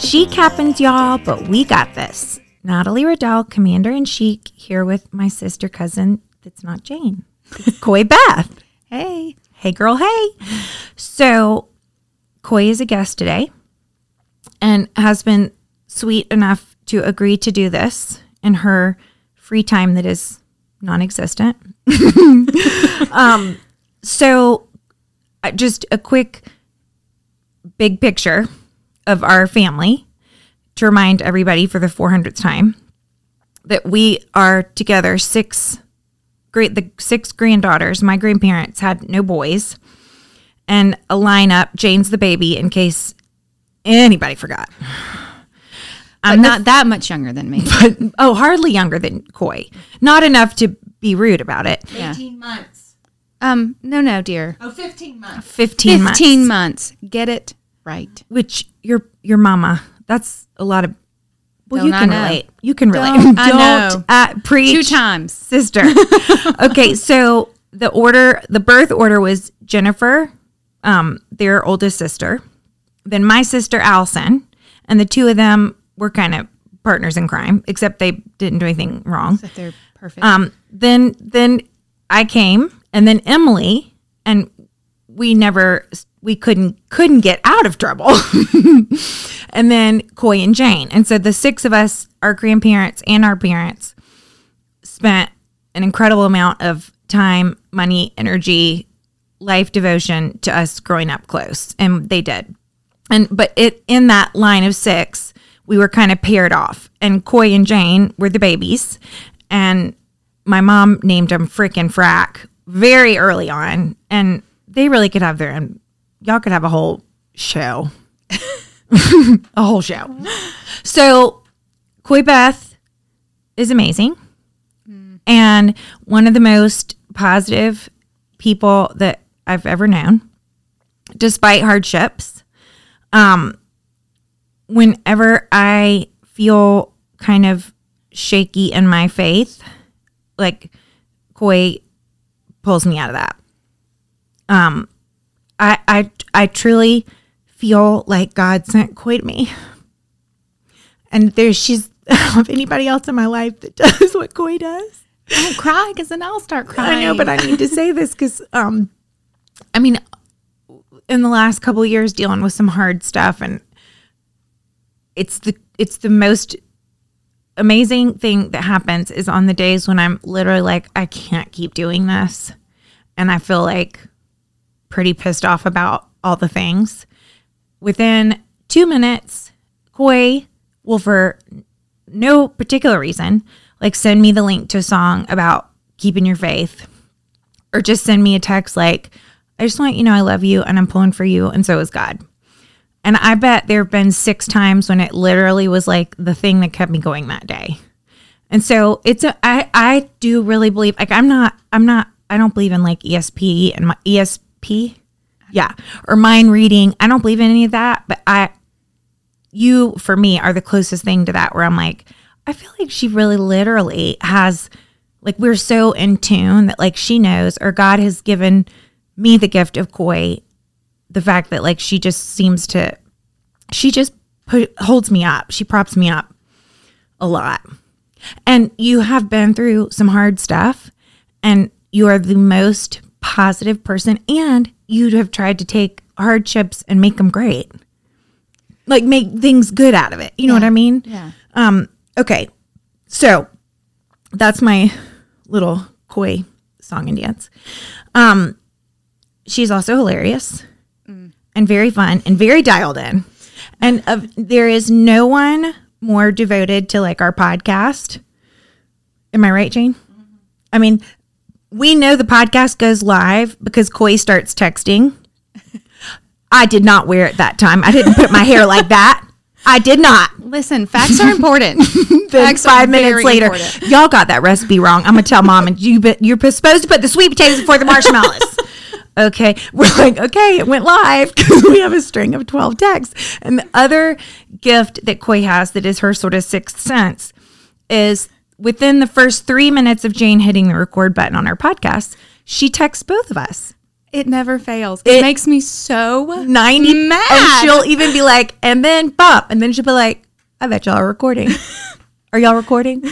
She happens, y'all, but we got this. Natalie Riddell, Commander in Chic, here with my sister cousin that's not Jane, Coy Beth. Hey. Hey, girl, hey. So, Coy is a guest today and has been sweet enough to agree to do this in her free time that is non existent. um, so, uh, just a quick big picture of our family to remind everybody for the 400th time that we are together six great the six granddaughters my grandparents had no boys and a lineup jane's the baby in case anybody forgot i'm But not that much younger than me. but oh hardly younger than coy not enough to be rude about it Yeah. 18 months. Um, no, no, dear. Oh, 15 months. 15, 15 months. Get it right. which your your mama that's a lot of well you Don't I can know? relate you can relate Don't I know? uh, preach Two times. sister. okay, so the order, the birth order was Jennifer, um, their oldest sister, then my sister Allison, and the two of them were kind of partners in crime, except they didn't do anything wrong. If they're perfect. Um, then then I came, and then Emily, and we never we couldn't couldn't get out of trouble. and then Coy and Jane, and so the six of us, our grandparents and our parents, spent an incredible amount of time, money, energy, life devotion to us growing up close, and they did. And but it in that line of six, we were kind of paired off, and Coy and Jane were the babies, and my mom named them Frick and Frack very early on, and they really could have their own. Y'all could have a whole show, a whole show. So, Koi Beth is amazing, and one of the most positive people that I've ever known, despite hardships. Um, whenever I feel kind of shaky in my faith, like Coy pulls me out of that. Um, I I I truly feel like God sent Coy to me, and there's she's I anybody else in my life that does what Koi does. Don't cry because then I'll start crying. I know, but I need to say this because, um, I mean, in the last couple of years, dealing with some hard stuff, and it's the it's the most amazing thing that happens is on the days when I'm literally like, I can't keep doing this, and I feel like pretty pissed off about all the things. Within two minutes, Koi will, for no particular reason, like send me the link to a song about keeping your faith, or just send me a text like, I just want you know I love you and I'm pulling for you, and so is God. And I bet there have been six times when it literally was like the thing that kept me going that day. And so it's a I I do really believe like I'm not I'm not I don't believe in like ESP and my ESP. Yeah. Or mind reading. I don't believe in any of that, but I you for me are the closest thing to that where I'm like I feel like she really literally has like we're so in tune that like she knows or God has given me the gift of koi the fact that like she just seems to she just put, holds me up. She props me up a lot. And you have been through some hard stuff and you are the most positive person and you have tried to take hardships and make them great. Like make things good out of it. You know what i mean? Yeah. um okay. So that's my little koi song and dance. Um she's also hilarious and very fun and very dialed in and uh, there is no one more devoted to like our podcast am i right jane i mean we know the podcast goes live because koi starts texting i did not wear it that time i didn't put my hair like that i did not Listen, facts are important. Facts are five minutes later, important. y'all got that recipe wrong. I'm gonna tell mom, and you be, you're supposed to put the sweet potatoes before the marshmallows. Okay, we're like, okay, it went live because we have a string of twelve texts. And the other gift that Koi has that is her sort of sixth sense is within the first three minutes of Jane hitting the record button on our podcast, she texts both of us. It never fails. It, makes me so 90 mad. And she'll even be like, and then pop. And then she'll be like, I bet y'all are recording. are y'all recording?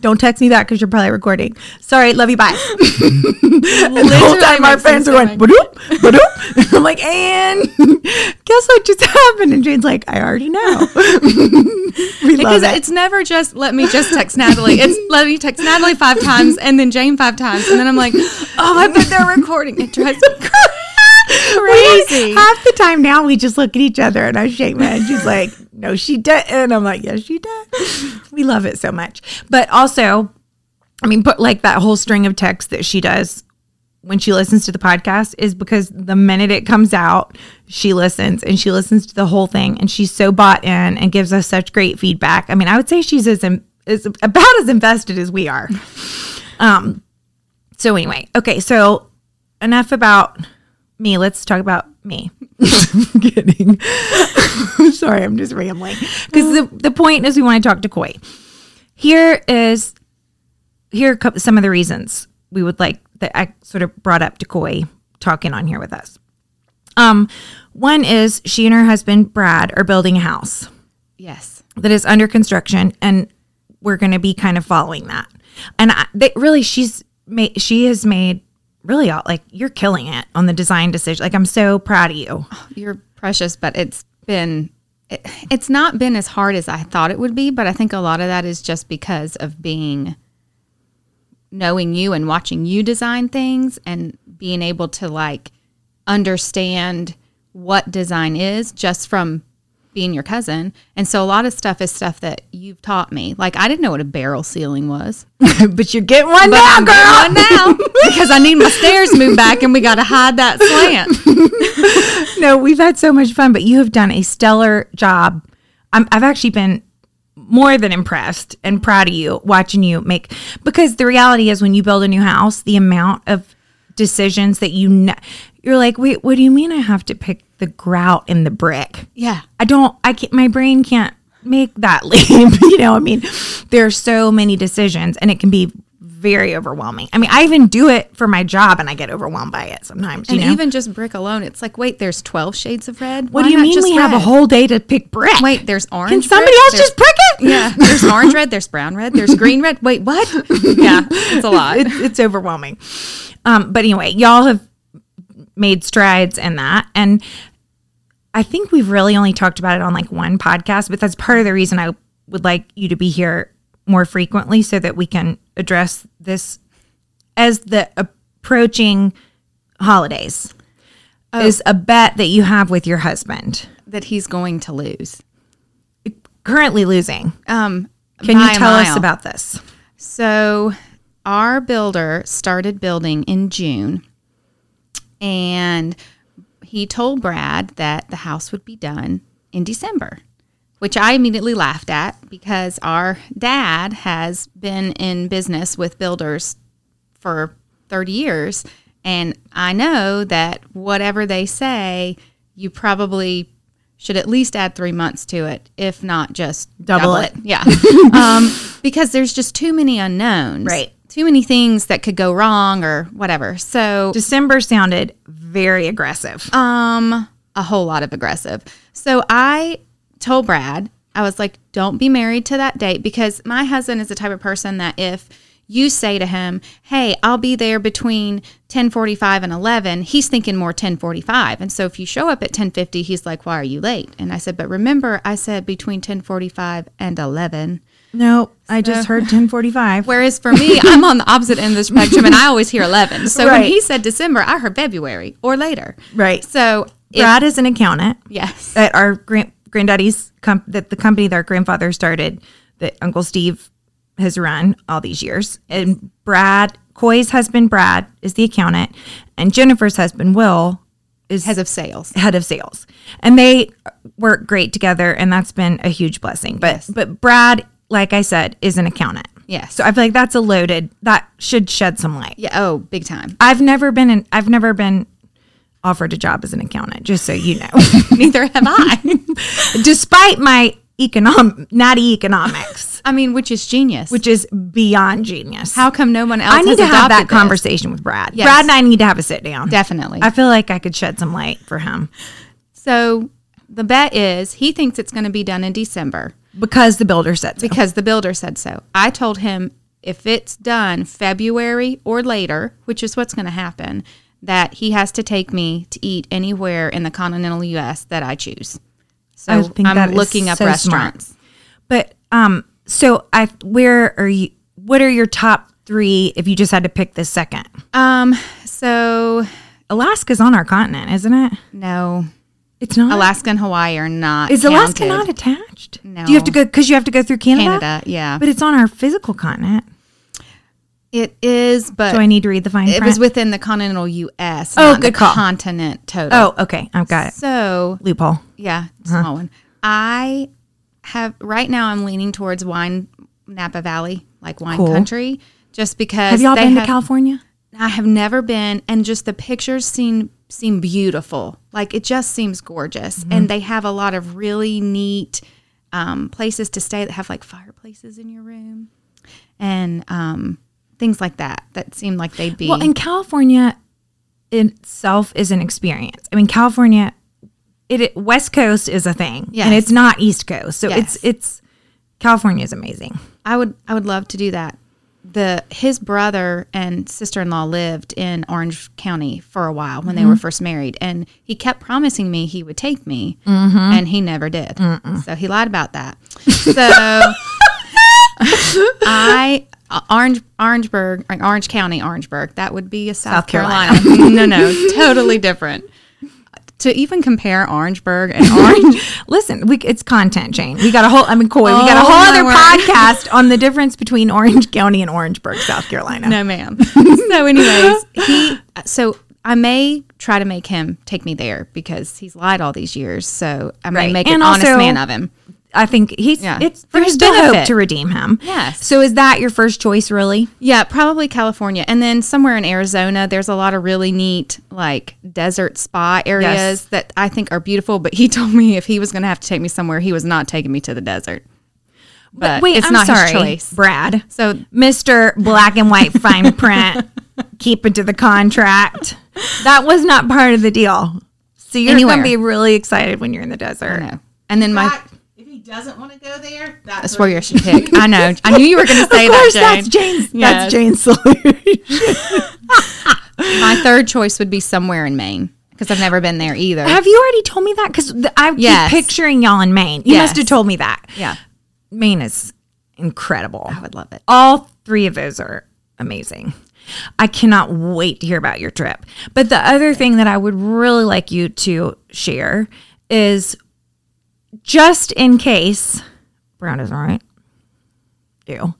Don't text me back because you're probably recording. Sorry, love you, bye. and the whole time our friends are going, badoop, badoop. I'm like, and guess what just happened? And Jane's like, I already know. we because it. it's never just let me just text Natalie. It's let me text Natalie five times and then Jane five times. And then I'm like, oh, I bet they're recording. It drives me crazy. Half the time now, we just look at each other and I shake my head. She's like, no, she did. And I'm like, yes, she did. We love it so much. But also, I mean, put like that whole string of texts that she does when she listens to the podcast is because the minute it comes out, she listens and she listens to the whole thing and she's so bought in and gives us such great feedback. I mean, I would say she's as, in, as about as invested as we are. Um, so anyway, okay, so enough about me. Let's talk about me. I'm kidding. Sorry, I'm just rambling. Because the, the point is we want to talk to Koi. Here is here are some of the reasons we would like that I sort of brought up to Koi talking on here with us. Um, one is she and her husband Brad are building a house Yes. that is under construction and we're going to be kind of following that and I, they, really she's made she has made really all like you're killing it on the design decision. Like i'm so proud of you. You're precious, but it's been it, it's not been as hard as I thought it would be, but I think a lot of that is just because of being knowing you and watching you design things and being able to like understand what design is just from being your cousin. And so a lot of stuff is stuff that you've taught me. Like I didn't know what a barrel ceiling was. but you're getting one But now I'm girl one now because I need my stairs moved back and we got to hide that slant. no we've had so much fun but you have done a stellar job I'm, i've actually been more than impressed and proud of you watching you make because the reality is when you build a new house the amount of decisions that you ne- you're like wait what do you mean i have to pick the grout and the brick Yeah. I don't, I can't, my brain can't make that leap. you know, I mean, there are so many decisions and it can be very overwhelming. I mean, I even do it for my job and I get overwhelmed by it sometimes. You And know? even just brick alone, it's like, wait, there's 12 shades of red. what Why do you mean we have a whole day to pick brick? Wait, there's orange. can somebody brick, else there's- just brick it? Yeah, there's orange red, there's brown red, there's green red. Wait, what? Yeah, it's a lot. it's, it's overwhelming. Um, but anyway, y'all have made strides in that. And I think we've really only talked about it on like one podcast, but that's part of the reason I would like you to be here more frequently so that we can address this as the approaching holidays. Is a bet that you have with your husband, that he's going to lose. currently losing. Um, Can you tell us about this? So, our builder started building in June, and he told Brad that the house would be done in December, which I immediately laughed at because our dad has been in business with builders for 30 years. And I know that whatever they say, you probably should at least add three months to it, if not just Double it. Yeah. um, because there's just too many unknowns. Right. Too many things that could go wrong or whatever. So, December sounded very aggressive. um, a whole lot of aggressive. So I told Brad, I was like, don't be married to that date because my husband is the type of person that if you say to him, "Hey, I'll be there between 10:45 and 11." He's thinking more 10:45. And so if you show up at 10:50, he's like, "Why are you late?" And I said, "But remember, I said between 10:45 and 11." No, I just heard 1045. Whereas for me, I'm on the opposite end of the spectrum and I always hear 11. So when he said December, I heard February or later. Right. So, if, Brad is an accountant yes. at our grand, granddaddy's comp- that the company that our grandfather started that Uncle Steve has run all these years. And Brad, Coy's husband Brad is the accountant, and Jennifer's husband Will is Heads of sales. head of sales. And they work great together and that's been a huge blessing. But Yes. but Brad, like I said, is an accountant. Yes. So I feel like that's a loaded that should shed some light. Yeah. Oh, big time. I've never been in I've never been offered a job as an accountant, just so you know. Neither have I. Despite my econom natty economics, I mean, which is genius. which is beyond genius. how come no one else? I need has to have that this? conversation with Brad. Yes. Brad and I need to have a sit down. Definitely. I feel like I could shed some light for him so the bet is he thinks it's going to be done in December because the builder said so. because the builder said so. I told him if it's done February or later, which is what's going to happen, that he has to take me to eat anywhere in the continental U.S. that I choose. So I think I'm looking up so smart. restaurants. But um, so I where are you? What are your top three if you just had to pick the second? Um. So Alaska's on our continent, isn't it? no, It's not. Alaska and Hawaii are not. Is Alaska counted. not attached? No. Do you have to go because you have to go through Canada? Canada? Yeah, But it's on our physical continent. it is. But Do I need to read the fine it print? was within the continental U.S. Oh, not good the call. continent total. oh, okay. I've got it. so Loophole. yeah, Uh-huh. small one. I have right now. I'm leaning towards wine Napa Valley, like wine Cool. country, just because Have y'all they been have- to California? I have never been, and just the pictures seem seem beautiful. Like it just seems gorgeous, Mm-hmm. and they have a lot of really neat um, places to stay that have like fireplaces in your room, and um, things like that. That seem like they'd be. Well, in California itself is an experience. I mean, California, it, it West Coast is a thing, Yes. and it's not East Coast. So Yes. it's it's California is amazing. I would I would love to do that. The his brother and sister in law lived in Orange County for a while when they Mm-hmm. were first married, and he kept promising me he would take me, Mm-hmm. and he never did. So he lied about that. So I Orange Orangeburg Orange County Orangeburg that would be a South, South Carolina. no, no, totally different. To even compare Orangeburg and Orange, Listen, we, it's content, Jane. We got a whole. I mean, Coy, we got a Oh, whole other word. podcast on the difference between Orange County and Orangeburg, South Carolina. No, ma'am. so, anyways, he so I may try to make him take me there because he's lied all these years. So I may Right. make And an honest man of him. I think he's. Yeah. It's For there's his still hope benefit. to redeem him. Yes. So is that your first choice, really? Yeah, probably California, and then somewhere in Arizona. There's a lot of really neat like desert spa areas Yes. that I think are beautiful. But he told me if he was going to have to take me somewhere, he was not taking me to the desert. But Wait, it's I'm not sorry, his choice. Brad. So Mr. Black and White Fine Print, keep it to the contract. That was not part of the deal. So you're going to be really excited when you're in the I desert. know. And then my fact, if he doesn't want to go there, that's, that's where you should pick. I know. I knew you were going to say Of course, that, Jane. that's Jane's. Yes. That's Jane's solution. My third choice would be somewhere in Maine because I've never been there either. Have you already told me that? Because I Yes. keep picturing y'all in Maine. You must have told me that. yeah, Maine is incredible. I would love it. All three of those are amazing. I cannot wait to hear about your trip. But the other thing that I would really like you to share is just in case Brown is all right. You.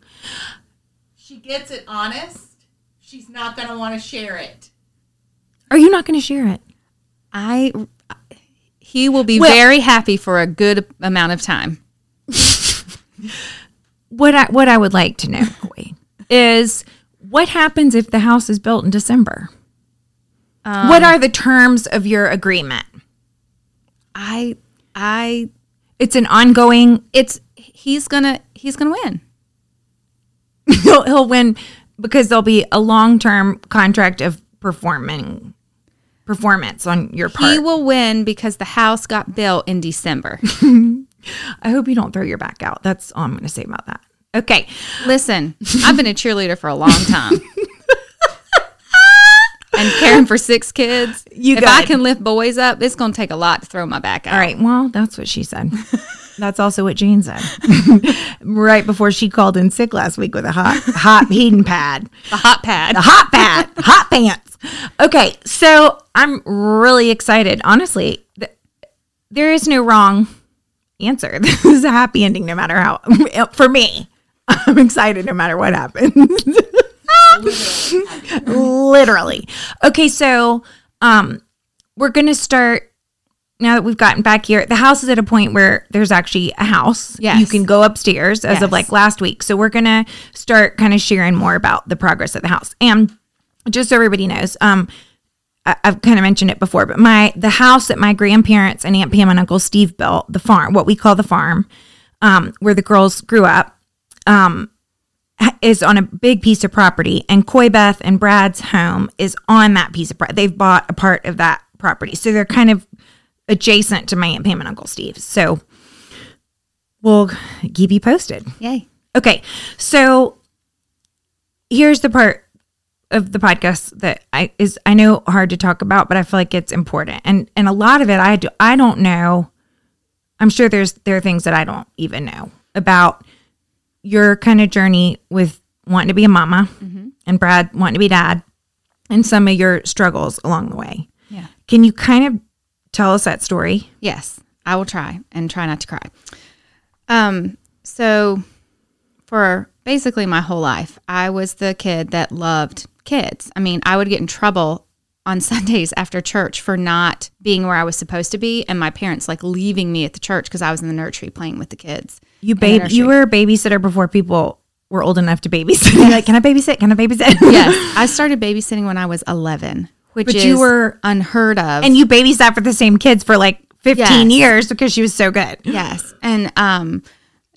she gets it honest, she's not going to want to share it. Are you not going to share it? I he will be Well- very happy for a good amount of time. What I what I would like to know, Coy, is what happens if the house is built in December? what um, are the terms of your agreement? I I It's an ongoing. it's he's gonna he's gonna win. He'll, he'll win because there'll be a long term contract of performing performance on your part. He will win because the house got built in December. I hope you don't throw your back out. That's all I'm going to say about that. Okay. Listen, I've been a cheerleader for a long time. and caring for six kids. You if I can lift boys up, it's gonna take a lot to throw my back out. All right. Well, that's what she said. That's also what Jane said. right before she called in sick last week with a hot hot heating pad. The hot pad. The hot pad, hot pants. Okay, so I'm really excited. Honestly, th- there is no wrong answer. This is a happy ending, no matter how. For me, I'm excited no matter what happens. Literally. Okay, so um, we're gonna start now that we've gotten back here. The house is at a point where there's actually a house. Yes. you can go upstairs as of like last week. So we're gonna start kind of sharing more about the progress of the house. And just so everybody knows, um, I, I've kind of mentioned it before, but my the house that my grandparents and Aunt Pam and Uncle Steve built, the farm, what we call the farm, um, where the girls grew up, um, is on a big piece of property, and Coy Beth and Brad's home is on that piece of property. They've bought a part of that property, so they're kind of adjacent to my aunt Pam and Uncle Steve. So we'll keep you posted. Yay. Okay, so here's the part of the podcast that I is I know hard to talk about, but I feel like it's important, and and a lot of it I do I don't know. I'm sure there's there are things that I don't even know about your kind of journey with wanting to be a mama and Brad wanting to be dad, and some of your struggles along the way. Yeah. Can you kind of tell us that story? Yes, I will try and try not to cry. Um, so for basically my whole life, I was the kid that loved kids. I mean, I would get in trouble on Sundays after church for not being where I was supposed to be, and my parents like leaving me at the church because I was in the nursery playing with the kids. You babe, you were a babysitter before people were old enough to babysit. You're like, can I babysit? Can I babysit? yes, I started babysitting when I was 11, which But is you were- unheard of. and you babysat for the same kids for like 15 Yes. years because she was so good. Yes. And um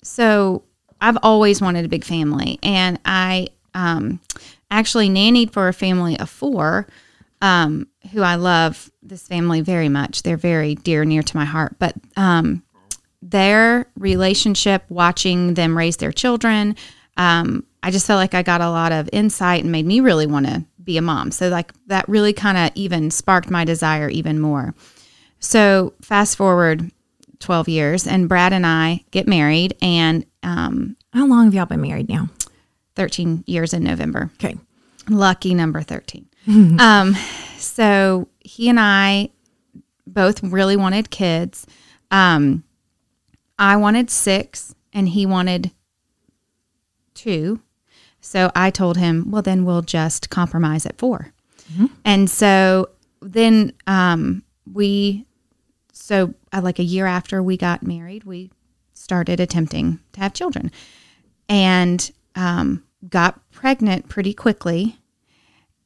so I've always wanted a big family and I um actually nannied for a family of 4 um who I love this family very much. They're very dear near to my heart, but um their relationship watching them raise their children um I just felt like I got a lot of insight and made me really want to be a mom. So like that really kind of even sparked my desire even more. So fast forward 12 years, and Brad and I get married, and um, How long have y'all been married now? 13 years in November. Okay. Lucky number 13. um, so he and I both really wanted kids. Um, I wanted six, and he wanted two. So I told him, well, then we'll just compromise at 4 And so then um, we, so uh, like a year after we got married, we started attempting to have children and um, got pregnant pretty quickly.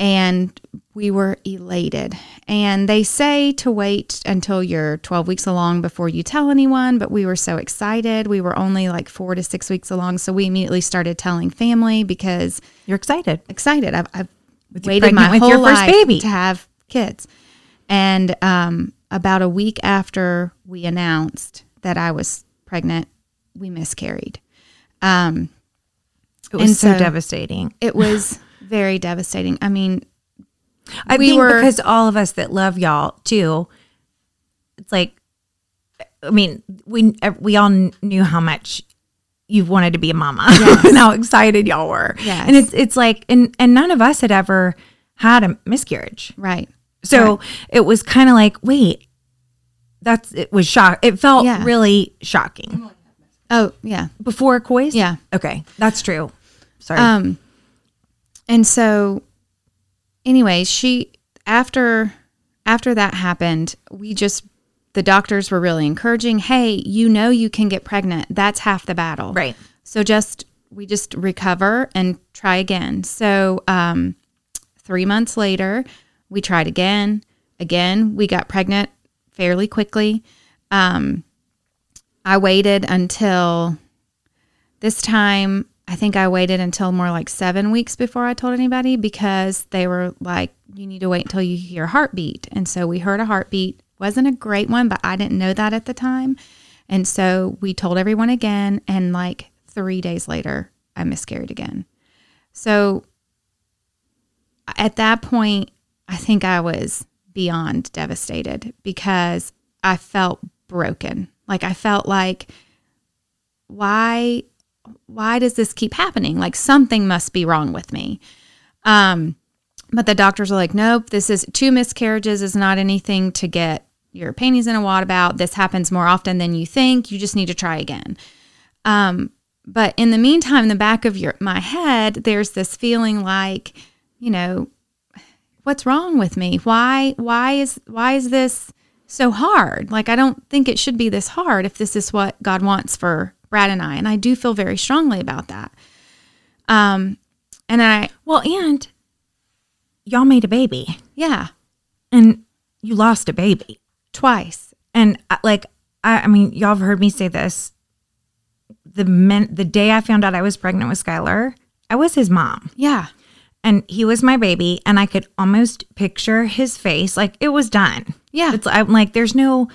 And we were elated. And they say to wait until you're 12 weeks along before you tell anyone, but we were so excited. We were only like four to six weeks along. So we immediately started telling family because You're excited. excited. I've, I've waited my whole life baby. to have kids. And um, about a week after we announced that I was pregnant, we miscarried. Um, It was so, so- devastating. it was very devastating. I mean, I we think were- because all of us that love y'all too, it's like, I mean, we we all knew how much you wanted to be a mama and how excited y'all were. Yes. And it's it's like, and and none of us had ever had a miscarriage. right. So it was kind of like, wait, that's it was shock. It felt Yeah. really shocking Oh, yeah. before Koi's. Yeah. Okay, that's true. Sorry. Um, and so, anyway, she after after that happened, we just the doctors were really encouraging. Hey, you know you can get pregnant. That's half the battle. right. So just we just recover and try again. So um, three months later, we tried again. Again, we got pregnant fairly quickly. Um, I waited until this time. I think I waited until more like seven weeks before I told anybody because they were like, "You need to wait until you hear a heartbeat." And so we heard a heartbeat. wasn't a great one, but I didn't know that at the time. And so we told everyone again, and like three days later, I miscarried again. So at that point, I think I was beyond devastated because I felt broken. Like I felt like, why, why does this keep happening? Like something must be wrong with me. Um, but the doctors are like, nope, this is two miscarriages is not anything to get your panties in a wad about. This happens more often than you think. You just need to try again. Um, but in the meantime, in the back of your my head, there's this feeling like, you know, what's wrong with me? Why why is why is this so hard? Like I don't think it should be this hard if this is what God wants for Brad and I. And I do feel very strongly about that. Um and I Well, and y'all made a baby, yeah, and you lost a baby. twice. And uh, like, I, I mean, y'all have heard me say this the men, the day I found out I was pregnant with Skylar, I was his mom. Yeah. And he was my baby, and I could almost picture his face. Like it was done. Yeah. It's I'm like there's no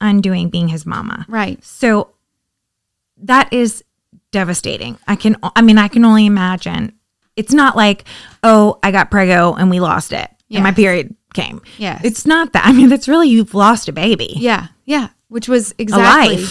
undoing being his mama. Right. So that is devastating. I can I mean I can only imagine. It's not like, oh, I got prego and we lost it. And my period came. Yes. It's not that. I mean, that's really you've lost a baby. Yeah, yeah, which was exactly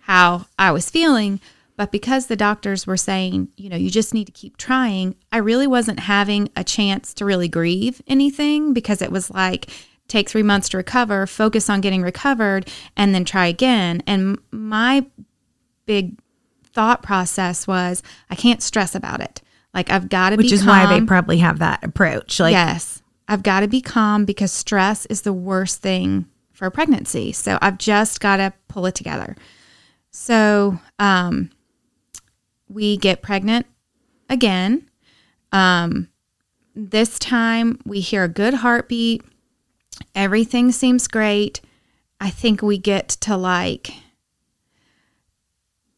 how I was feeling. But because the doctors were saying, you know, you just need to keep trying, I really wasn't having a chance to really grieve anything because it was like, take three months to recover, focus on getting recovered, and then try again. And my big thought process was, I can't stress about it. Like, I've got to be Which is why they probably have that approach. Like yes, I've got to be calm because stress is the worst thing for pregnancy. So I've just got to pull it together. So um, we get pregnant again. Um, this time we hear a good heartbeat. Everything seems great. I think we get to like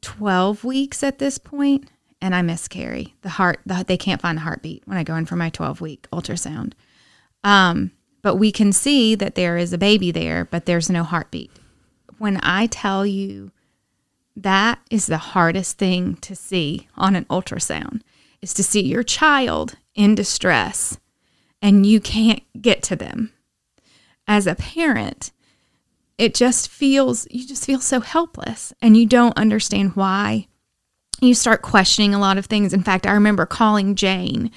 12 weeks at this point and I miscarry. The heart, the, they can't find a heartbeat when I go in for my 12 week ultrasound. Um, but we can see that there is a baby there, but there's no heartbeat. When I tell you that is the hardest thing to see on an ultrasound is to see your child in distress and you can't get to them. As a parent, it just feels you just feel so helpless and you don't understand why. You start questioning a lot of things. In fact, I remember calling Jane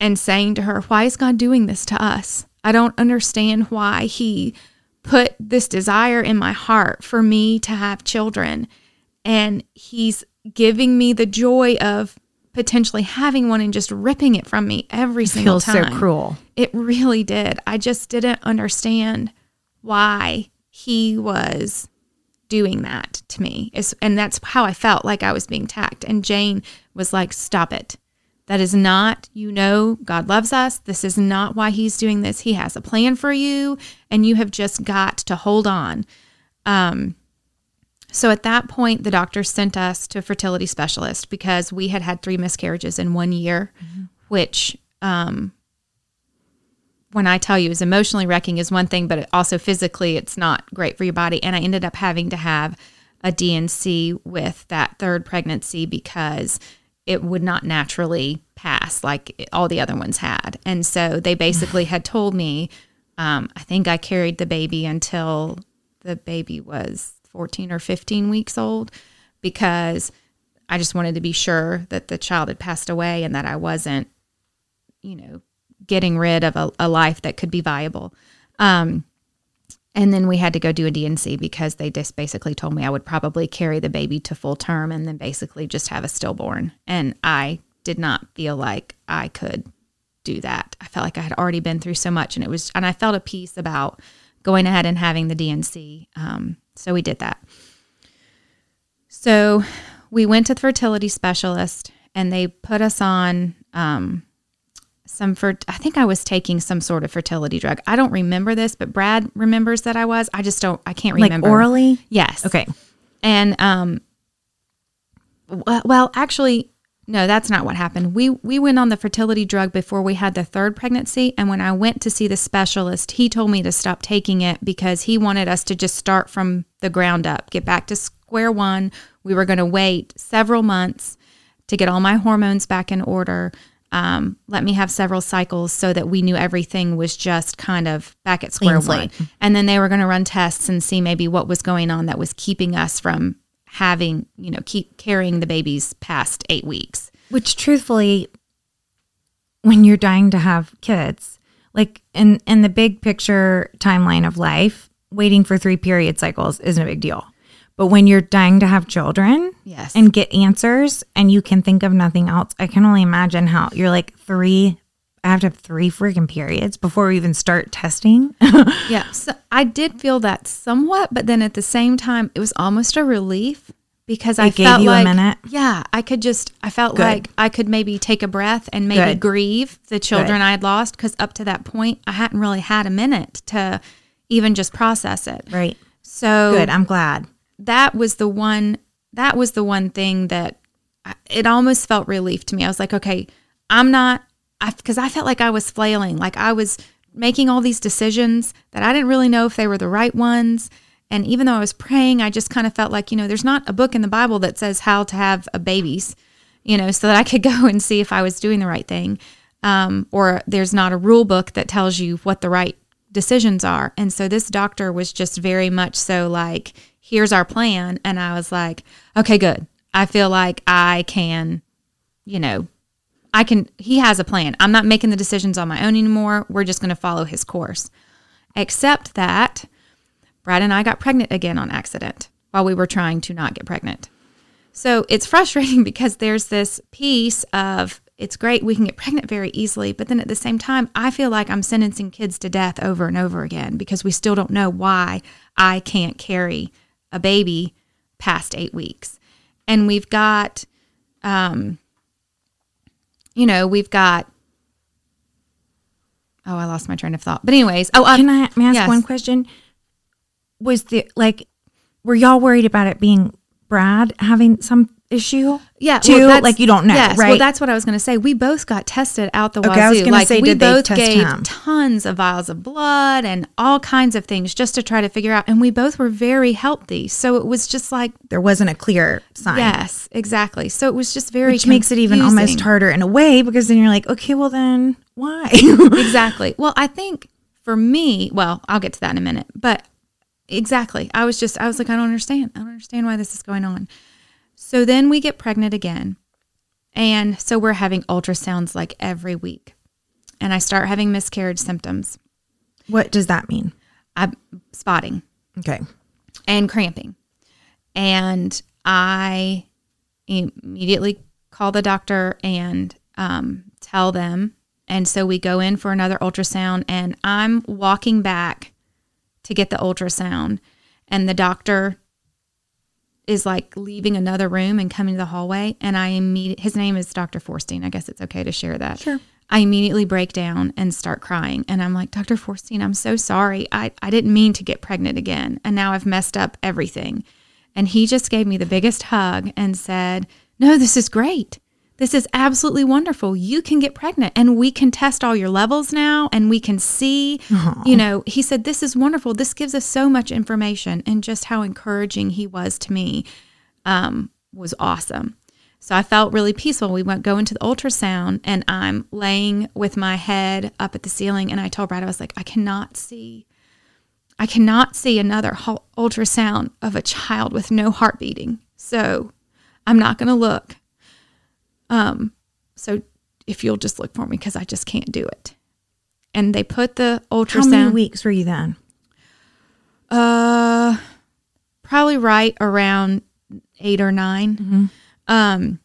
and saying to her, Why is God doing this to us? I don't understand why He put this desire in my heart for me to have children. And He's giving me the joy of potentially having one and just ripping it from me every single time." feels so cruel. It really did. I just didn't understand why he was doing that to me. It's, and that's how I felt like I was being attacked. And Jane was like, Stop it. That is not, you know, God loves us. This is not why he's doing this. He has a plan for you, and you have just got to hold on. Um, so at that point, the doctor sent us to a fertility specialist because we had had three miscarriages in one year, which um, when I tell you is emotionally wrecking is one thing, but also physically it's not great for your body. And I ended up having to have a D&C with that third pregnancy because it would not naturally pass like all the other ones had. And so they basically had told me, um, I think I carried the baby until the baby was 14 or 15 weeks old because I just wanted to be sure that the child had passed away and that I wasn't, you know, getting rid of a, a life that could be viable. Um, and then we had to go do a D&C because they just basically told me I would probably carry the baby to full term and then basically just have a stillborn. And I did not feel like I could do that. I felt like I had already been through so much and it was, and I felt a peace about going ahead and having the D&C. Um, so we did that. So we went to the fertility specialist and they put us on um, some for I think I was taking some sort of fertility drug. I don't remember this, but Brad remembers that I was. I just don't I can't remember. Like orally? Yes. Okay. And um well, actually no, that's not what happened. We we went on the fertility drug before we had the third pregnancy and when I went to see the specialist, he told me to stop taking it because he wanted us to just start from the ground up, get back to square one. We were going to wait several months to get all my hormones back in order. Um, let me have several cycles so that we knew everything was just kind of back at square one. And then they were going to run tests and see maybe what was going on that was keeping us from having, you know, keep carrying the babies past eight weeks. Which truthfully, when you're dying to have kids, like in in the big picture timeline of life, waiting for three period cycles isn't a big deal. But when you're dying to have children Yes. and get answers and you can think of nothing else, I can only imagine how you're like three I have to have three freaking periods before we even start testing. Yeah. So I did feel that somewhat, but then at the same time, it was almost a relief because I It gave felt you a like, minute? yeah, I could just, I felt Good. like I could maybe take a breath and maybe Good. grieve the children Good. I had lost because up to that point, I hadn't really had a minute to even just process it. right. So Good. I'm glad. That was the one that was the one thing that I- it almost felt relief to me. I was like, okay, I'm not, because I, felt like I was flailing, like I was making all these decisions that I didn't really know if they were the right ones. And even though I was praying, I just kind of felt like, you know, there's not a book in the Bible that says how to have a babies, you know, so that I could go and see if I was doing the right thing. Um, or there's not a rule book that tells you what the right decisions are. And so this doctor was just very much so like, here's our plan. And I was like, okay, good. I feel like I can, you know, I can, he has a plan. I'm not making the decisions on my own anymore. We're just going to follow his course. Except that Brad and I got pregnant again on accident while we were trying to not get pregnant. So it's frustrating because there's this piece of it's great we can get pregnant very easily, but then at the same time, I feel like I'm sentencing kids to death over and over again because we still don't know why I can't carry a baby past eight weeks. And we've got, um, you know, we've got, oh, I lost my train of thought. But, anyways, oh, um, Can I ask yes. one question? Was the like, were y'all worried about it being Brad having some issue? Yeah, too. well, like you don't know, yes, right? Well, that's what I was going to say. We both got tested out the Okay, wazoo. I was like say, we both test gave tons of vials of blood and all kinds of things just to try to figure out. And we both were very healthy, so it was just like, there wasn't a clear sign. yes, exactly. So it was just very, which makes it even almost harder in a way because then you're like, okay, well then why? exactly. Well, I think for me, well, I'll get to that in a minute, but exactly. I was just, I was like, I don't understand. I don't understand why this is going on. So then we get pregnant again. And so we're having ultrasounds like every week. And I start having miscarriage symptoms, what does that mean? I'm spotting Okay. and cramping. And I immediately call the doctor and um, tell them. And so we go in for another ultrasound, and I'm walking back to get the ultrasound, and the doctor is like leaving another room and coming to the hallway. And I immediately, his name is Dr. Forstein. I guess it's okay to share that. Sure. I immediately break down and start crying. And I'm like, Dr. Forstein, I'm so sorry. I, I didn't mean to get pregnant again. And now I've messed up everything. And he just gave me the biggest hug and said, No, this is great. This is absolutely wonderful. You can get pregnant and we can test all your levels now and we can see, you know, he said, This is wonderful. This gives us so much information. And just how encouraging he was to me um, was awesome. So I felt really peaceful. We went go into the ultrasound and I'm laying with my head up at the ceiling and I told Brad I was like I cannot see I cannot see another ultrasound of a child with no heart beating. So I'm not going to look. Um so if you'll just look for me cuz I just can't do it. And they put the ultrasound How many weeks were you then? uh, probably right around eight or 9 Um,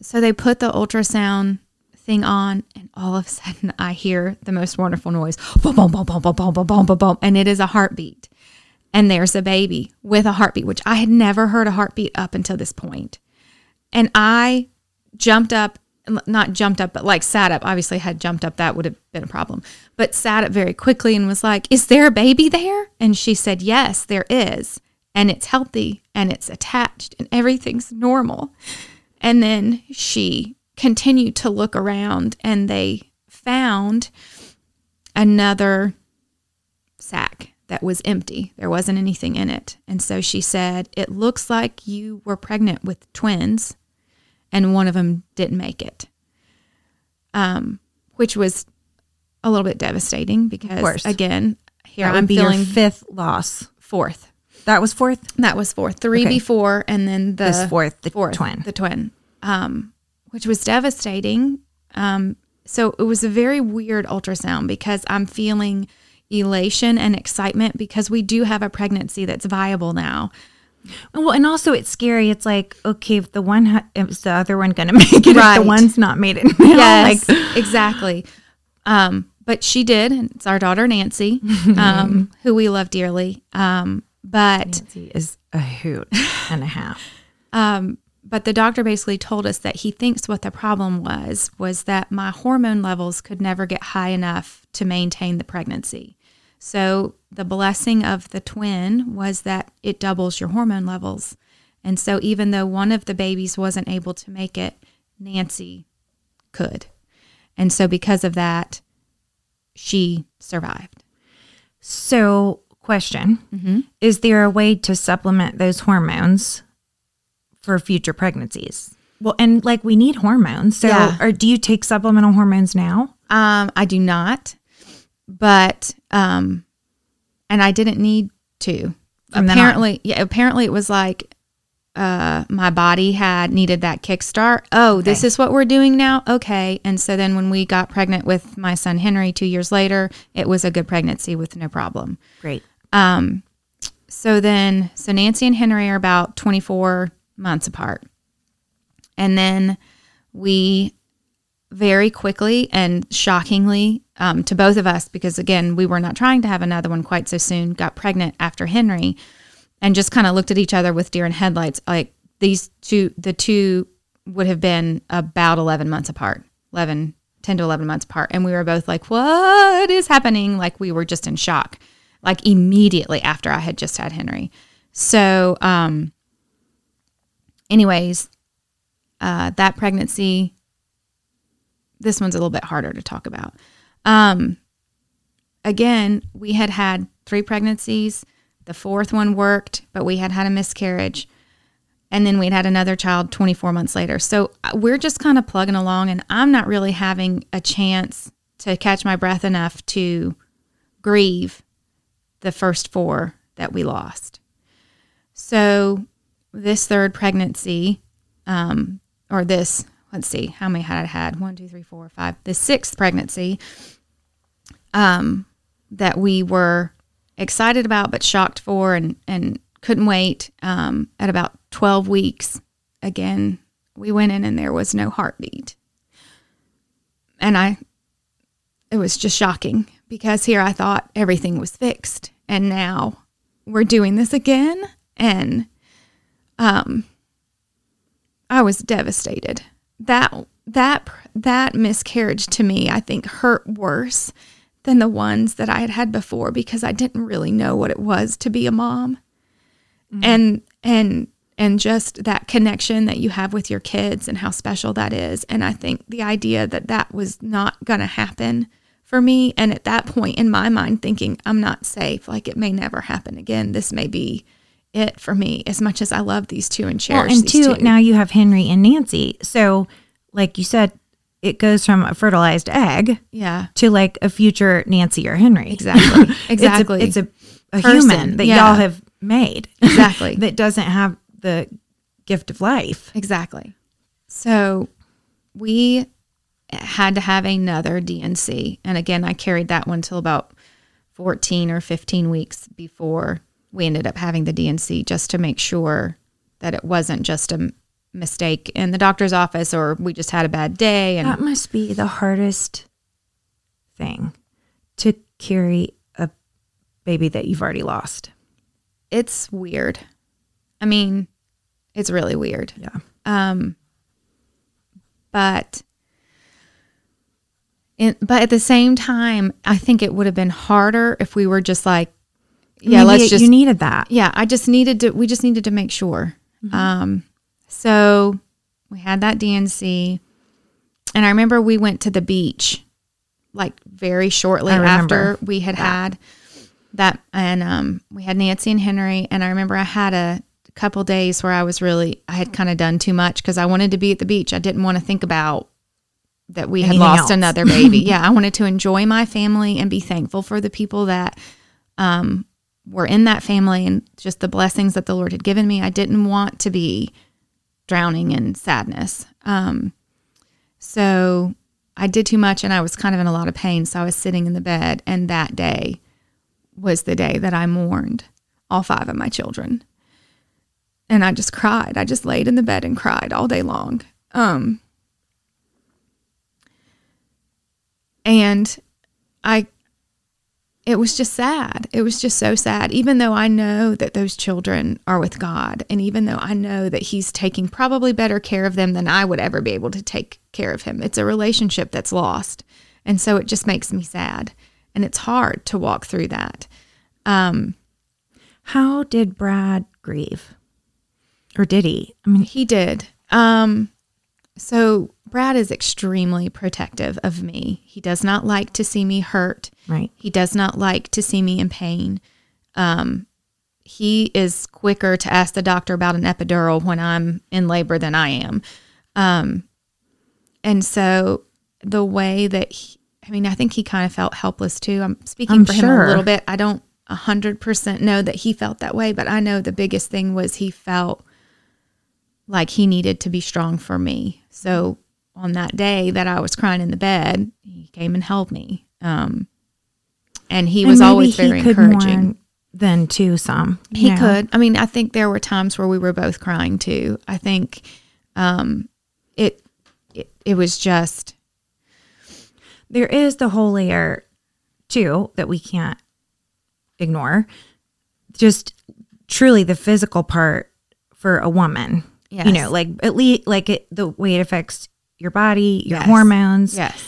so they put the ultrasound thing on, and all of a sudden I hear the most wonderful noise, boom, boom, boom, boom, boom, boom, boom, boom, boom, boom, and it is a heartbeat. And there's a baby with a heartbeat, which I had never heard a heartbeat up until this point. And I jumped up, not jumped up, but like sat up. Obviously, had jumped up, that would have been a problem. But sat up very quickly and was like, Is there a baby there? And she said, Yes, there is. And it's healthy and it's attached and everything's normal. And then she continued to look around and they found another sac that was empty. There wasn't anything in it. And so she said, It looks like you were pregnant with twins and one of them didn't make it. Um, which was a little bit devastating because, again, here That I'm feeling fifth loss. fourth. That was fourth. That was fourth. Three Okay. before, and then the This fourth, the fourth, twin. the twin, um, which was devastating. Um, so it was a very weird ultrasound because I'm feeling elation and excitement because we do have a pregnancy that's viable now. Well, and also it's scary. It's like, okay, if the one, ha- is the other one going to make it? If the one's not made it now, Yes, like, exactly. Um, but she did. and It's our daughter Nancy, um, who we love dearly. Um, but Nancy is a hoot and a half. Um, but the doctor basically told us that he thinks what the problem was was that my hormone levels could never get high enough to maintain the pregnancy. So the blessing of the twin was that it doubles your hormone levels. And so even though one of the babies wasn't able to make it, Nancy could. And so because of that, she survived. So, question Mm-hmm. Is there a way to supplement those hormones for future pregnancies? Well, and like we need hormones. So, Yeah. or do you take supplemental hormones now? Um, I do not, but um, and I didn't need to. From apparently, yeah. Apparently, it was like uh, my body had needed that kickstart. Oh, this is what we're doing now. Okay, and so then when we got pregnant with my son Henry two years later, it was a good pregnancy with no problem. Great. Um, so then, so Nancy and Henry are about 24 months apart. And then we very quickly and shockingly um, to both of us, because again, we were not trying to have another one quite so soon, got pregnant after Henry and just kind of looked at each other with deer in headlights. Like these two, the two would have been about 11 months apart, 11, 10 to 11 months apart. And we were both like, what is happening? Like we were just in shock, like immediately after I had just had Henry. So, um, anyways, uh, that pregnancy, this one's a little bit harder to talk about. Um, again, we had had three pregnancies. The fourth one worked, but we had had a miscarriage. And then we'd had another child 24 months later. So uh, we're just kind of plugging along, and I'm not really having a chance to catch my breath enough to grieve the first four that we lost. So this third pregnancy, um, or this, let's see, how many had I had? One, two, three, four, five. The sixth pregnancy um, that we were excited about but shocked for and, and couldn't wait um, at about 12 weeks. Again, we went in and there was no heartbeat. And I, it was just shocking because here I thought everything was fixed. And now we're doing this again. And um, I was devastated. That that that miscarriage to me, I think, hurt worse than the ones that I had had before because I didn't really know what it was to be a mom, mm-hmm. and and and just that connection that you have with your kids and how special that is. And I think the idea that that was not going to happen for me, and at that point in my mind, thinking I'm not safe, like it may never happen again. This may be it for me as much as I love these two and Well, cherish and these two, two. now you have Henry and Nancy. So, like you said, it goes from a fertilized egg yeah, to like a future Nancy or Henry. exactly, It's a- exactly. It's a, a, human that yeah. y'all have made exactly. that doesn't have the gift of life. Exactly. So we had to have another D&C. And again, I carried that one till about 14 or 15 weeks before we ended up having the D&C just to make sure that it wasn't just a mistake in the doctor's office or we just had a bad day. And That must be the hardest thing to carry a baby that you've already lost. it's weird. I mean, it's really weird. Yeah. Um, but in, but at the same time, I think it would have been harder if we were just like, yeah, Maybe let's just, you needed that. yeah, I just needed to, we just needed to make sure. Mm-hmm. Um, so we had that D&C, and I remember we went to the beach, like very shortly after we had had that, and um, we had Nancy and Henry, and I remember I had a couple days where I was really, I had kind of done too much because I wanted to be at the beach. I didn't want to think about that we had lost else. another baby. yeah, I wanted to enjoy my family and be thankful for the people that um, were in that family and just the blessings that the Lord had given me. I didn't want to be drowning in sadness. Um, so I did too much and I was kind of in a lot of pain. So I was sitting in the bed, and that day was the day that I mourned all five of my children. And I just cried. I just laid in the bed and cried all day long. Um, and I it was just sad. It was just so sad. Even though I know that those children are with God, and even though I know that He's taking probably better care of them than I would ever be able to take care of Him, it's a relationship that's lost. And so it just makes me sad. And it's hard to walk through that. Um, How did Brad grieve? Or did he? I mean, He did. Um, so Brad is extremely protective of me. He does not like to see me hurt. right. He does not like to see me in pain. Um, he is quicker to ask the doctor about an epidural when I'm in labor than I am. Um, and so the way that he, I mean, I think he kind of felt helpless too. I'm speaking I'm for him a little bit. I don't a hundred percent know that he felt that way, but I know the biggest thing was he felt like he needed to be strong for me. So on that day that I was crying in the bed, he came and held me. Um, and he And was always he very encouraging. Then too, some He know. could. I mean, I think there were times where we were both crying too. I think um, it, it it was just There is the whole layer too that we can't ignore. Just truly the physical part for a woman. Yes. You know, like at least like it, the way it affects your body, your Yes. hormones, yes,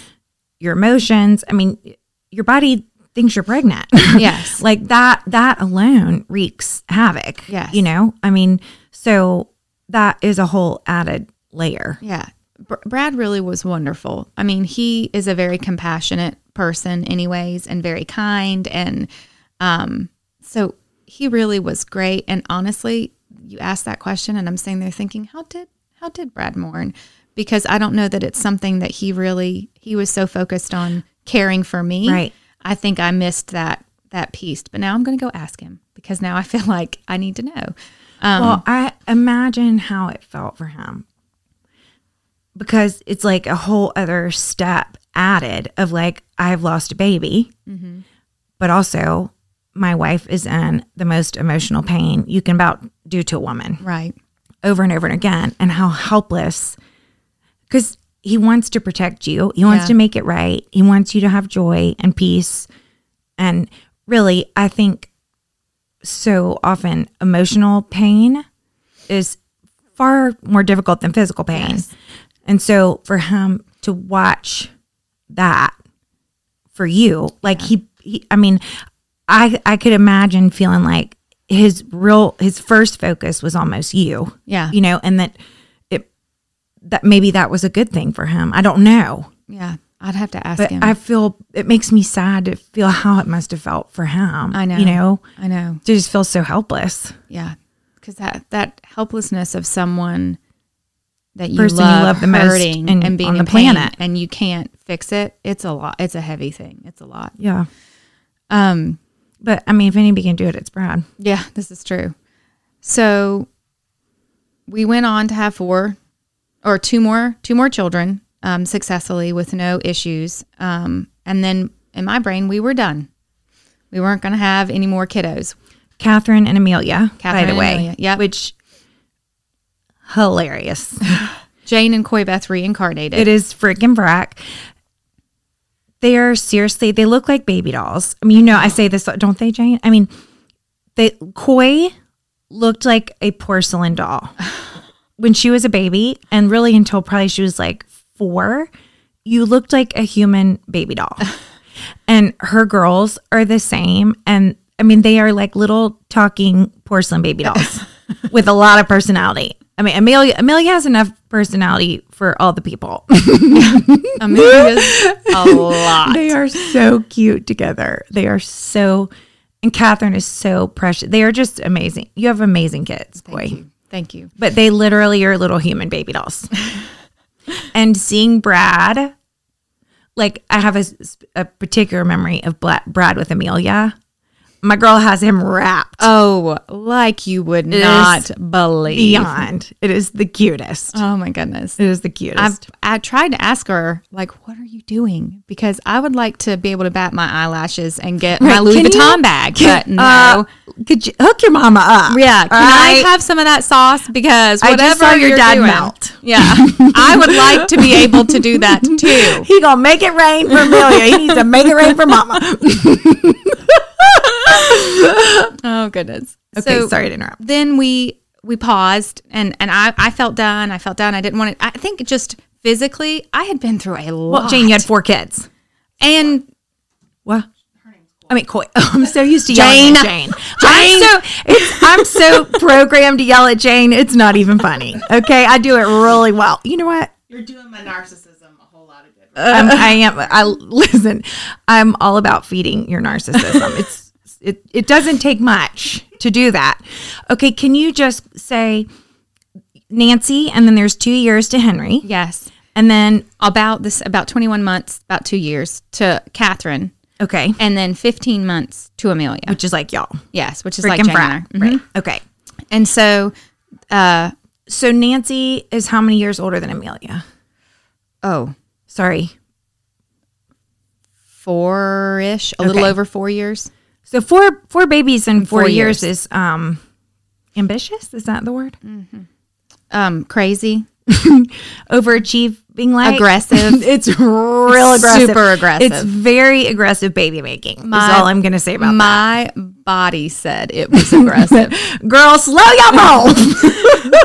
your emotions. I mean, your body thinks you're pregnant. Yes. like that that alone wreaks havoc. Yes. You know? I mean, so that is a whole added layer. yeah. Br- Brad really was wonderful. I mean, he is a very compassionate person, anyways, and very kind, and um, so he really was great. And honestly, you asked that question, and I'm sitting there thinking, how did how did Brad mourn? Because I don't know that it's something that he really he was so focused on caring for me. Right. I think I missed that that piece. But now I'm going to go ask him because now I feel like I need to know. Um, well, I imagine how it felt for him because it's like a whole other step added of like, I've lost a baby, Mm-hmm. but also my wife is in the most emotional pain you can about do to a woman right. over and over and again, and how helpless because he wants to protect you, he wants Yeah. to make it right, he wants you to have joy and peace. And really, I think so often emotional pain is far more difficult than physical pain. Yes. And so for him to watch that for you, like he, he I mean, I I could imagine feeling like his real his first focus was almost you. Yeah. You know, and that that maybe that was a good thing for him. I don't know. Yeah. I'd have to ask But him. I feel it makes me sad to feel how it must have felt for him. I know. You know, I know. to just feel so helpless. Yeah. Because that, that helplessness of someone that you Person you love, love the most hurting in- and being on the planet. and you can't fix it, it's a lot. It's a heavy thing. It's a lot. Yeah. Um, But I mean, if anybody can do it, it's Brad. Yeah, this is true. So we went on to have four or two more two more children um, successfully with no issues. Um, and then in my brain, we were done. We weren't going to have any more kiddos. Catherine and Amelia, by Catherine the and way. Yep. Which hilarious. Jane and Coy Beth reincarnated. it is freaking Brack. They are seriously, they look like baby dolls. I mean, you know, I say this, don't they, Jane? I mean, they Coy looked like a porcelain doll when she was a baby, and really until probably she was like four, you looked like a human baby doll. and her girls are the same. And I mean, they are like little talking porcelain baby dolls with a lot of personality. I mean, Amelia Amelia has enough personality for all the people. Amelia's a lot. they are so cute together. They are so, and Catherine is so precious. They are just amazing. You have amazing kids, boy. You. Thank you. But they literally are little human baby dolls. and seeing Brad, like I have a particular memory of Brad with Amelia. My girl has him wrapped Oh, like you would is not believe. beyond. It is the cutest. Oh my goodness. It is the cutest. I've I tried to ask her like, "What are you doing?" Because I would like to be able to bat my eyelashes and get my Louis can you- Vuitton bag, but no. Uh, could you hook your mama up? yeah, can All I have some of that sauce? Because I just saw your dad doing- melt. Yeah, I would like to be able to do that too. He gonna make it rain for Amelia. He needs to make it rain for Mama. Oh goodness. Okay, So sorry to interrupt. Then we we paused, and and I I felt done. I felt done. I didn't want to. I think just physically, I had been through a lot. Well, Jane, you had four kids. and What? I mean, Coy. I'm so used to Jane. Jane. Jane. I'm so it's I'm so programmed to yell at Jane. It's not even funny. Okay, I do it really well. You know what? You're doing my narcissism a whole lot of good. Um, I am. I listen. I'm all about feeding your narcissism. It's it. It doesn't take much to do that. Okay, can you just say Nancy, and then there's two years to Henry, Yes. and then About this, about 21 months, about two years to Catherine, okay, and then 15 months to Amelia. which is like y'all, yes, which is like freaking Jane and I. Mhm. right? Okay, And so, uh, so Nancy is how many years older than Amelia? oh, Sorry, four ish, a little over four years. So four four babies in four, four years. years. is um ambitious. Is that the word? Um, crazy, overachieving like aggressive. it's real aggressive Super aggressive. it's very aggressive baby making is all i'm gonna say about that. My body said it was aggressive. that girl slow your roll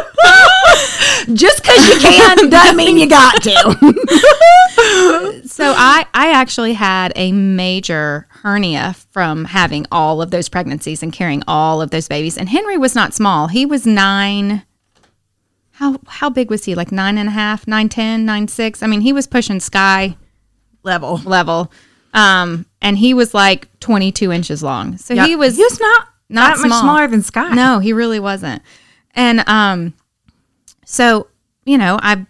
just because you can doesn't mean you got to so I, I actually had a major hernia from having all of those pregnancies and carrying all of those babies. And Henry was not small. He was nine. How how big was he? Like nine and a half, nine ten, nine six. I mean, he was pushing sky level level. Um, and he was like twenty two inches long. So he was he was not not that much smaller than sky No, he really wasn't. And um so, you know, I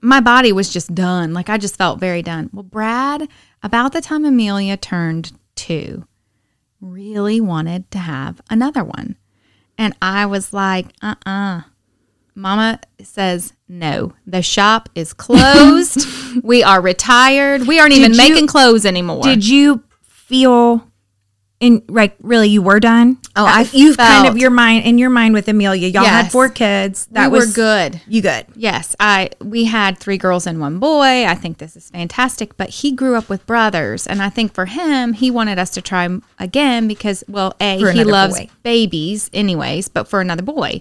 my body was just done. Like I just felt very done. Well, Brad, about the time Amelia turned 2, really wanted to have another one. And I was like, "Uh-uh. Mama says no. The shop is closed. we are retired. We aren't even you- making clothes anymore." did you feel in like really you were done Oh, I you kind of your mind in your mind with amelia y'all had four kids that we was were good. you good Yes, I we had three girls and one boy. I think this is fantastic, but he grew up with brothers and I think for him, he wanted us to try again because well, A, he loves boy. babies anyways, but for another boy.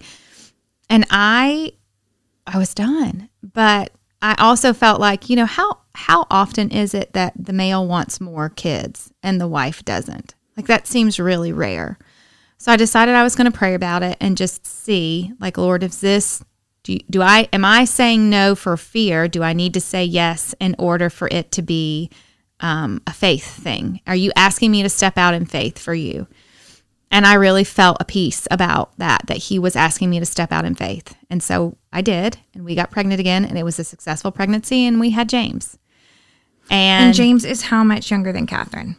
And I I was done. But I also felt like, you know, how how often is it that the male wants more kids and the wife doesn't? Like that seems really rare. So I decided I was going to pray about it and just see, like, Lord, is this do you, do I am I saying no for fear? Do I need to say yes in order for it to be um, a faith thing? Are you asking me to step out in faith for you? And I really felt a peace about that, that he was asking me to step out in faith. And so I did, and we got pregnant again, and it was a successful pregnancy, and we had James. And, and james is how much younger than catherine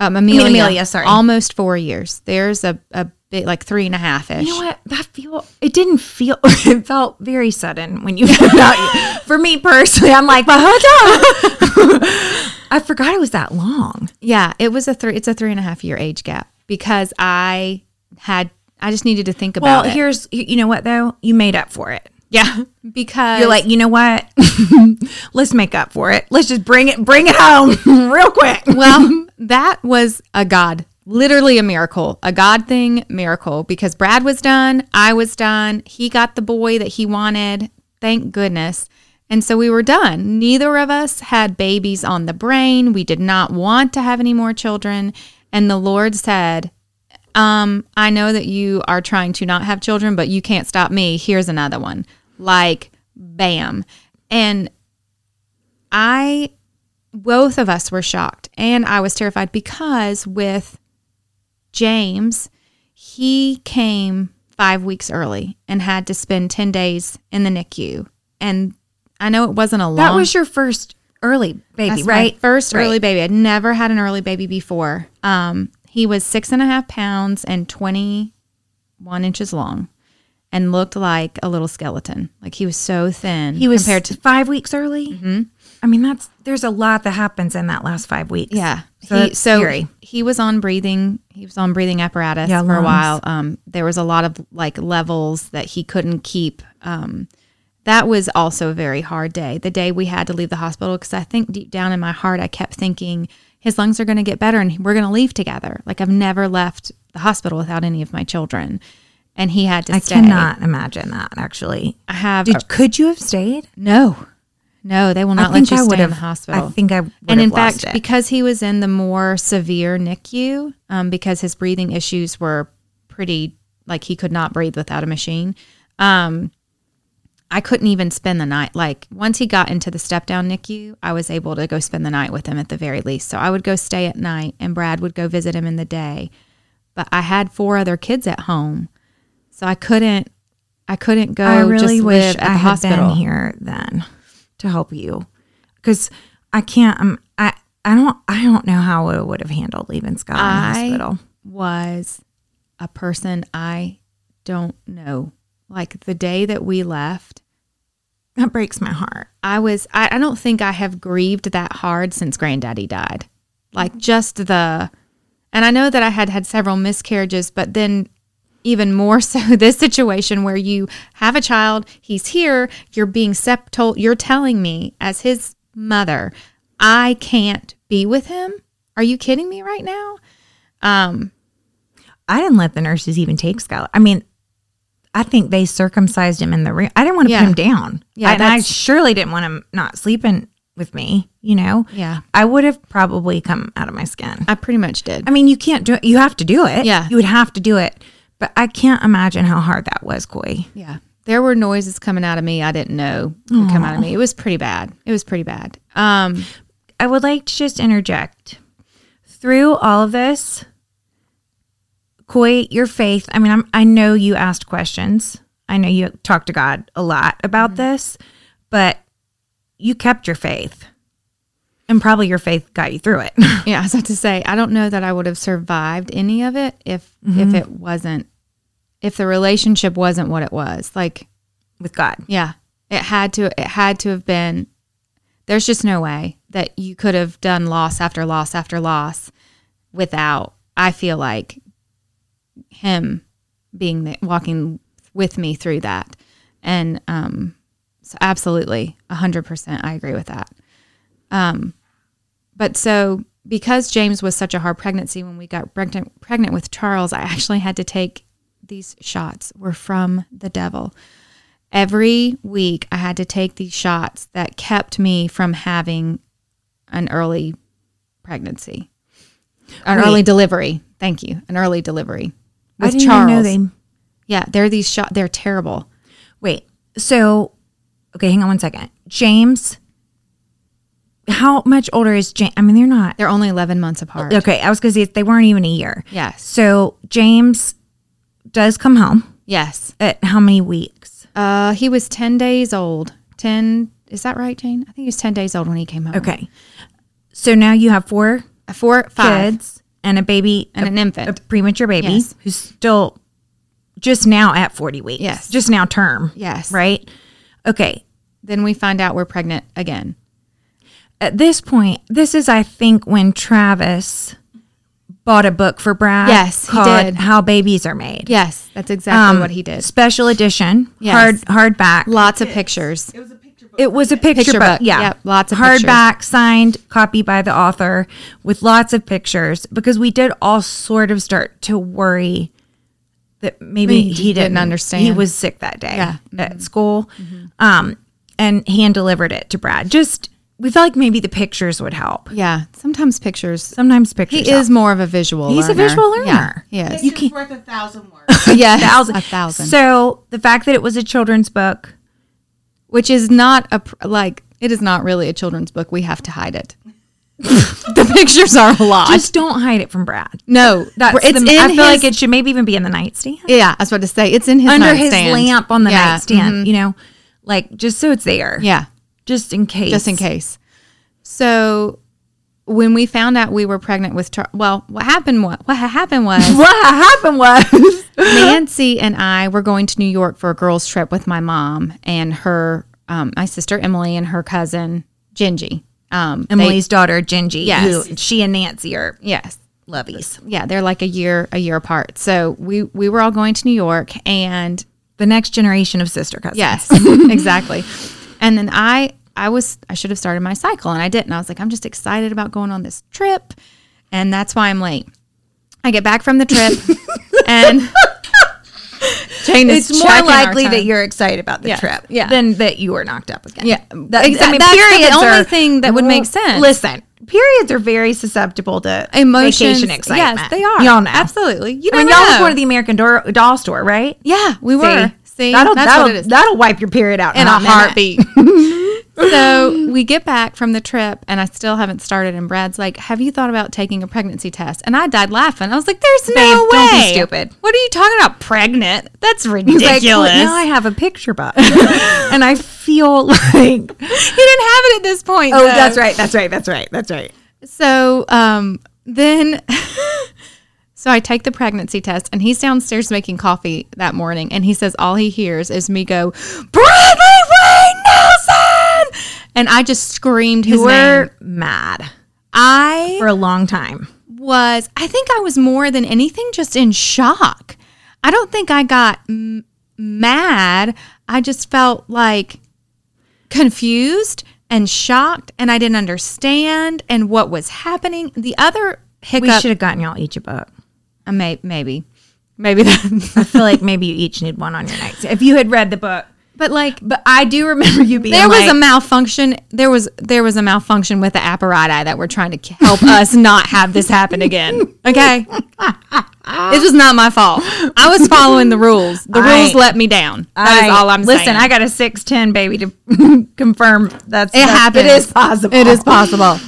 um, Amelia, Amelia, sorry. almost four years. There's a, a bit like three and a half ish. You know what? That feel it didn't feel it felt very sudden when you found out. For me personally, I'm like, hold. I forgot it was that long. Yeah, it was a three. It's a three and a half year age gap because I had. I just needed to think Well, about it. Well, here's you know what though? You made up for it. Yeah, because You're like, you know what? Let's make up for it. Let's just bring it bring it home real quick. well, that was a God, literally a miracle, a God thing miracle because Brad was done, I was done, he got the boy that he wanted. Thank goodness. And so we were done. Neither of us had babies on the brain. We did not want to have any more children. And the Lord said, um, I know that you are trying to not have children, but you can't stop me. Here's another one. Like, bam. And I, both of us were shocked. And I was terrified because with James, he came five weeks early and had to spend 10 days in the NICU. And I know it wasn't a long That was your first early baby, that's my right? first Right. early baby. I'd never had an early baby before. Um, he was six and a half pounds and 21 inches long and looked like a little skeleton. Like he was so thin. He was compared to, five weeks early. Mm-hmm. I mean, that's there's a lot that happens in that last five weeks. yeah. So he, so scary. he was on breathing. He was on breathing apparatus Yeah, for a while. Um, there was a lot of like levels that he couldn't keep. Um, that was also a very hard day. The day we had to leave the hospital, because I think deep down in my heart, I kept thinking his lungs are going to get better and we're going to leave together. Like I've never left the hospital without any of my children, and he had to I stay. cannot imagine that. Actually, I have Did, could you have stayed? no, no. They will not let you I stay in the hospital. I think I would and in fact, it. because he was in the more severe NICU, um, because his breathing issues were pretty like he could not breathe without a machine. Um, I couldn't even spend the night. Like once he got into the step down NICU, I was able to go spend the night with him at the very least. So I would go stay at night, and Brad would go visit him in the day. But I had four other kids at home, so I couldn't. I couldn't go. I really just wish I the had hospital. been here then to help you, because I can't. Um, I I don't. I don't know how I would have handled leaving Scott in the I- hospital. was a person I don't know. Like the day that we left, That breaks my heart. I was, I, I don't think I have grieved that hard since granddaddy died. Like just the, and I know that I had had several miscarriages, but then even more so this situation where you have a child, he's here, you're being sep- told, you're telling me as his mother, I can't be with him. Are you kidding me right now? Um, I didn't let the nurses even take Scott. I mean, I think they circumcised him in the room. I didn't want to Yeah. put him down. Yeah, and I surely didn't want him not sleeping with me. You know. Yeah. I would have probably come out of my skin. I pretty much did. I mean, you can't do it. You have to do it. Yeah. You would have to do it. But I can't imagine how hard that was, Coy. Yeah. There were noises coming out of me I didn't know would come out of me. It was pretty bad. It was pretty bad. Um, I would like to just interject. Through all of this, Coy, your faith, I mean, I'm, I know you asked questions. I know you talked to God a lot about this, but you kept your faith. And probably your faith got you through it. yeah, I was about to say, I don't know that I would have survived any of it if if it wasn't if the relationship wasn't what it was. Like, with God. yeah, it had to it had to have been there's just no way that you could have done loss after loss after loss without I feel like him being the, walking with me through that. And um so absolutely 100% I agree with that. Um but so because James was such a hard pregnancy when we got pregnant pregnant with Charles, I actually had to take these shots were from the devil. Every week I had to take these shots that kept me from having an early pregnancy. An Wait. early delivery. Thank you. An early delivery. I With didn't Charles. know they. Yeah, they're these shots. They're terrible. Wait. So, okay, hang on one second. James, how much older is James? I mean, they're not. They're only 11 months apart. Okay, I was going to say they weren't even a year. Yes. So James does come home Yes. at how many weeks? Uh, he was 10 days old. 10, is that right, Jane? I think he was 10 days old when he came home. Okay. So now you have four Uh, Four, five. kids and a baby And a, an infant. a premature baby Yes. who's still just now at 40 weeks. Yes. Just now term. Yes. Right? Okay. Then we find out we're pregnant again. At this point, this is I think when Travis bought a book for Brad Yes, he did. How Babies Are Made. Yes, that's exactly what he did. Special edition, Yes. hard hardback. Lots of pictures. It was a picture book. It was a picture, Picture book. book. Yeah. Yep, lots of pictures. hardback, signed, copy by the author with lots of pictures because we did all sort of start to worry that maybe He he, didn't didn't, understand. He was sick that day Yeah. Mm-hmm. at school. Um, and hand delivered it to Brad. Just we felt like maybe the pictures would help. Yeah, sometimes pictures. Sometimes pictures. He help. is more of a visual. He's a visual learner. Yeah, he is. you Picture's can't- worth a thousand words. yes, thousand. a thousand. So the fact that it was a children's book, Which is not a like. It is not really a children's book. We have to hide it. the pictures are a lot. just don't hide it from Brad. no, That's it's the, in I feel like it should maybe even be in the nightstand. Yeah, I was about to say it's in his under his lamp on the Yeah, nightstand, mhm. you know, like just so it's there. Yeah, Just in case. just in case. So when we found out we were pregnant with Char- well, what happened? What what happened was What happened was Nancy and I were going to New York for a girls' trip with my mom and her, um, my sister Emily and her cousin Gingy. Um, they- Emily's daughter, Gingy, Yes. who she and Nancy are yes, lovies. yeah, they're like a year a year apart. So we we were all going to New York and The next generation of sister cousins. Yes, exactly. And then I I was I should have started my cycle and I didn't. I was like, I'm just excited about going on this trip. And that's why I'm late. I get back from the trip and Jane is It's more likely that you're excited about the Yes, trip yeah. than that you were knocked up again. Yeah. That, Exa- I mean, that's the only are- thing that would make sense. Listen, periods are very susceptible to Emotions. vacation excitement. Yes, they are. Y'all know. Absolutely. You I mean, never y'all was going to the American doll, doll store, right? Yeah, we were. See, that'll that's that'll what it is. that'll wipe your period out in a hot minute. heartbeat. So we get back from the trip, and I still haven't started. And Brad's like, "Have you thought about taking a pregnancy test?" And I died laughing. I was like, "There's no way. don't be stupid. What are you talking about? Pregnant? That's ridiculous." like, "Well, now I have a picture book, and I feel like, he didn't have it at this point. oh, though. that's right, that's right, that's right, that's right. So um, then, so I take the pregnancy test, and he's downstairs making coffee that morning, and he says all he hears is me go, Bradley and I just screamed his You were name. mad I for a long time. was, I think I was more than anything just in shock. I don't think I got m- mad. I just felt like confused and shocked, and I didn't understand and what was happening. The other hiccup, We should have gotten y'all each a book. uh, may, maybe, maybe that, I feel like maybe you each need one on your night. If you had read the book, but like. but I do remember you being There was like, a malfunction. There was there was a malfunction with the apparatus that we're trying to help us not have this happen again. Okay, this was not my fault. I was following the rules. The I- rules let me down. That is I- all I'm saying. listen, saying. I got a six ten baby to confirm that's it that's- happens. It is possible. It is possible.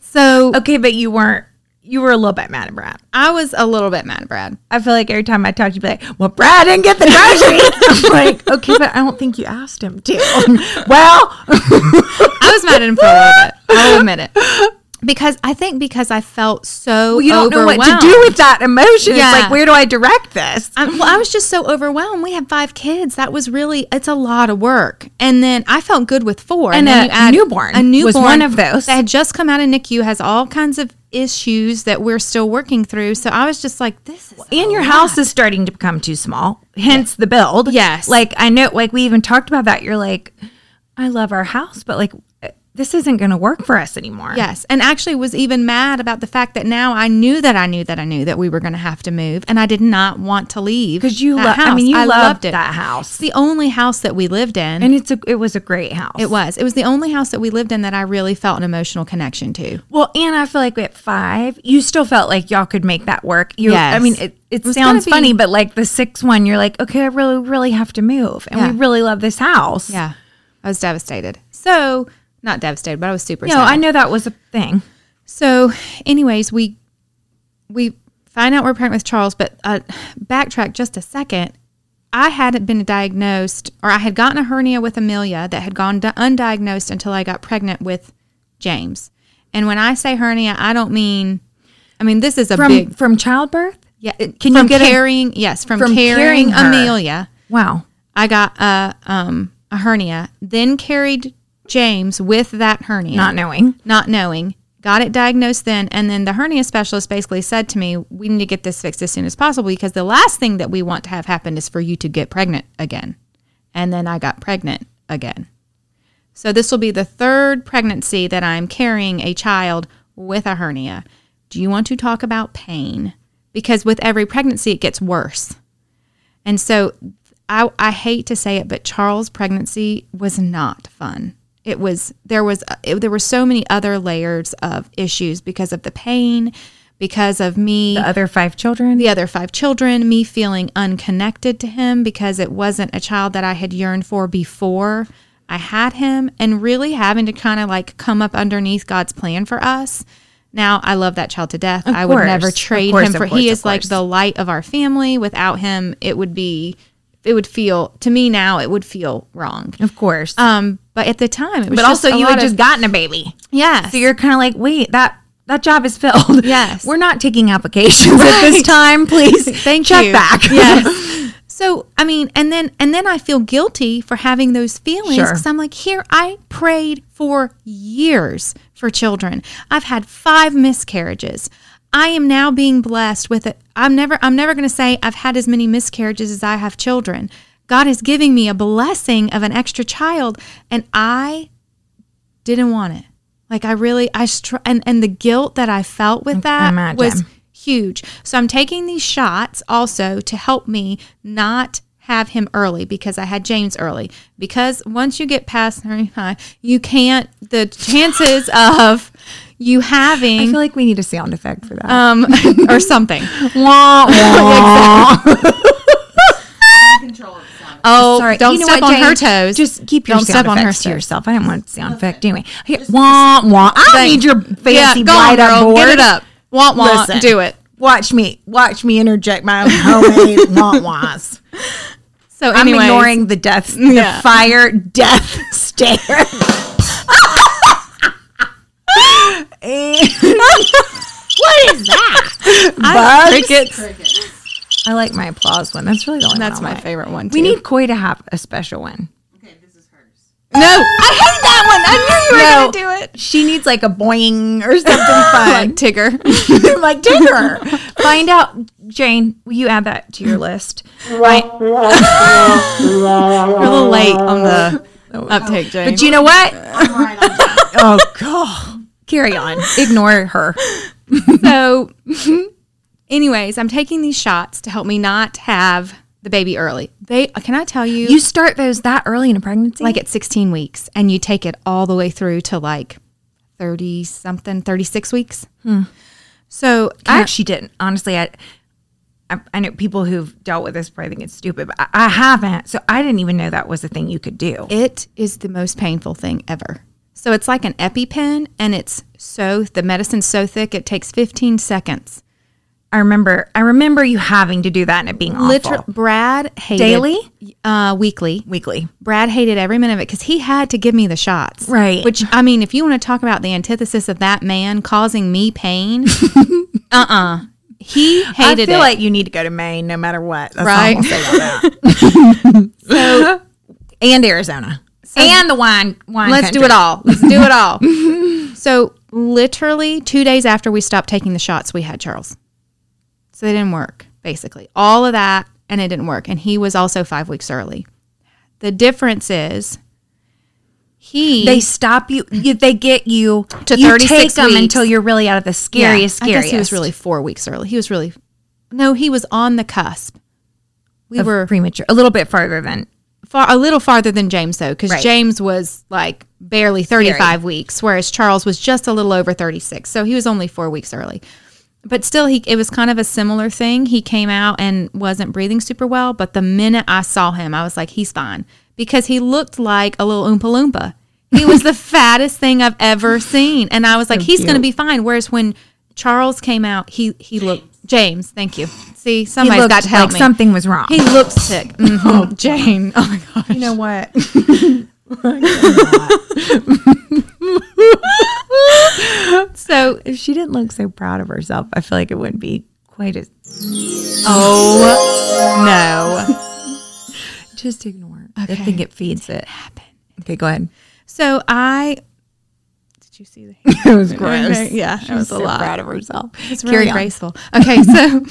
So Okay, but you weren't. You were a little bit mad at Brad. I was a little bit mad at Brad. I feel like every time I talk to you, be like, "Well, Brad didn't get the groceries." I'm like, "Okay, but I don't think you asked him to." well, I was mad at him for a little bit. I'll admit it. Because I think because I felt so you don't know what to do with that emotion. Yeah. It's like, where do I direct this? I, well, I was just so overwhelmed. We have five kids. That was really it's a lot of work. And then I felt good with four. And then a newborn a newborn was one of those. that had just come out of NICU has all kinds of issues that we're still working through. So I was just like, this is and your lot. house is starting to become too small hence the build Yes. like i know like we even talked about that you're like i love our house but like this isn't going to work for us anymore Yes, and actually was even mad about the fact that now I knew that I knew that I knew that we were going to have to move, and I did not want to leave because you love i mean you I loved, it. that It's house the only house that we lived in. and it's a it was a great house it was. It was the only house that we lived in that I really felt an emotional connection to. well and i feel like at five you still felt like y'all could make that work you Yes. i mean it, it, was sounds be- funny but like the sixth one you're like okay i really really have to move and Yeah. we really love this house Yeah, I was devastated. So not devastated, but I was super. no sad. i know that was a thing So, anyways, we we find out we're pregnant with Charles, but uh, backtrack just a second. I hadn't been diagnosed, or I had gotten a hernia with Amelia that had gone di- undiagnosed until I got pregnant with James. And when I say hernia, I don't mean. I mean this is a from big. from childbirth Yeah, can you get a- carrying? yes, from, from carrying, carrying. Amelia. wow I got a um a hernia, then carried James with that hernia not knowing not knowing, got it diagnosed then, and then the hernia specialist basically said to me, "We need to get this fixed as soon as possible because the last thing that we want to have happen is for you to get pregnant again." And then I got pregnant again. So this will be the third pregnancy that I'm carrying a child with a hernia. Do you want to talk about pain? Because with every pregnancy it gets worse. And so I, I hate to say it, but Charles' pregnancy was not fun. It was there was it, there were so many other layers of issues because of the pain, because of me the other five children the other five children, me feeling unconnected to him because it wasn't a child that I had yearned for before I had him, and really having to kind of like come up underneath God's plan for us. Now, I love that child to death. I would never trade course, him for. course, he is like the light of our family. Without him, it would be, it would feel to me now. It would feel wrong. Of course. Um, but at the time, it was. but also you had of- just gotten a baby. Yeah, So you're kind of like, wait, that that job is filled. Yes. We're not taking applications at this time. Please Thank check you. back. Yes. So I mean, and then and then I feel guilty for having those feelings Sure. because I'm like, here I prayed for years for children. I've had five miscarriages. I am now being blessed with it. I'm never I'm never going to say I've had as many miscarriages as I have children. God is giving me a blessing of an extra child, and I didn't want it. Like I really I str- and and the guilt that I felt with that imagine. was huge. So I'm taking these shots also to help me not have him early because I had James early. Because once you get past 35, you can't the chances of you having. I feel like we need a sound effect for that. um or something. wah, wah. Control of the sound. Oh, Sorry, don't You know step what, on her toes. Just keep your Don't sound step on her effects to yourself. I didn't want to sound effect anyway. Here, wah wah. I don't need your fancy yeah, go on, up girl. board. Get it up. Want want. Listen. Do it. Watch me. Watch me interject my own homemade wah wahs. So I'm ignoring the death, Yeah. the fire death stare. What is that? I, Bugs? crickets. Crickets. I like my applause one. That's really the only That's one I my like. favorite one. We need Coy to have a special one. Okay, this is hers. no. Oh, I hate that one. I knew you were No. gonna do it. She needs like a boing or something fun. Like Tigger. like Tigger. Find out, Jane. Will you add that to your list? right. You're a little late on the uptake, Jane. But you know what? I'm right on time. Oh God. Carry on. Ignore her. so anyways i'm taking these shots to help me not have the baby early they can i tell you, You start those that early in a pregnancy? like at 16 weeks and you take it all the way through to like 30 something 36 weeks hmm. so I actually didn't. Honestly, I, I I know people who've dealt with this probably think it's stupid, but I, I haven't. So I didn't even know that was a thing you could do. it is the most painful thing ever so it's like an epipen and it's so the medicine's so thick it takes 15 seconds I remember. I remember you having to do that and it being awful. Brad hated Daily? uh, weekly. weekly. Brad hated every minute of it because he had to give me the shots. Right. Which, I mean, if you want to talk about the antithesis of that man causing me pain, uh uh He hated I feel it. like you need to go to Maine no matter what. That's Right. all I'm say about that. so, and Arizona. and the wine wine. Let's do it all. Let's do it all. so, literally, two days after we stopped taking the shots, we had Charles. So, they didn't work, basically. All of that, and it didn't work. And he was also five weeks early. The difference is he. They stop you. you they get you To you 36 take them weeks. until you're really out of the scariest, I scariest. guess he was really four weeks early. He was really. No, he was on the cusp. We of were premature, a little bit farther than far a little farther than James though, because Right. James was like barely 35 weeks, whereas Charles was just a little over 36. So he was only four weeks early. But still, he it was kind of a similar thing. He came out and wasn't breathing super well, but the minute I saw him, I was like, he's fine because he looked like a little oompa loompa. He was the fattest thing I've ever seen, and I was like, he's going to be fine. Whereas when Charles came out, he he looked James. Thank you. See, he somebody's looked got to help like me. something was wrong. He looked sick. Mhm. Jane. Oh my gosh. you know what? So if she didn't look so proud of herself, I feel like it wouldn't be quite as. Oh no. Just ignore. it. I think it feeds it. Happen. Okay, go ahead. So I did you see the It was gross. Yeah, she it was was a so lot. proud of herself. It's Carry really on. graceful. Okay, so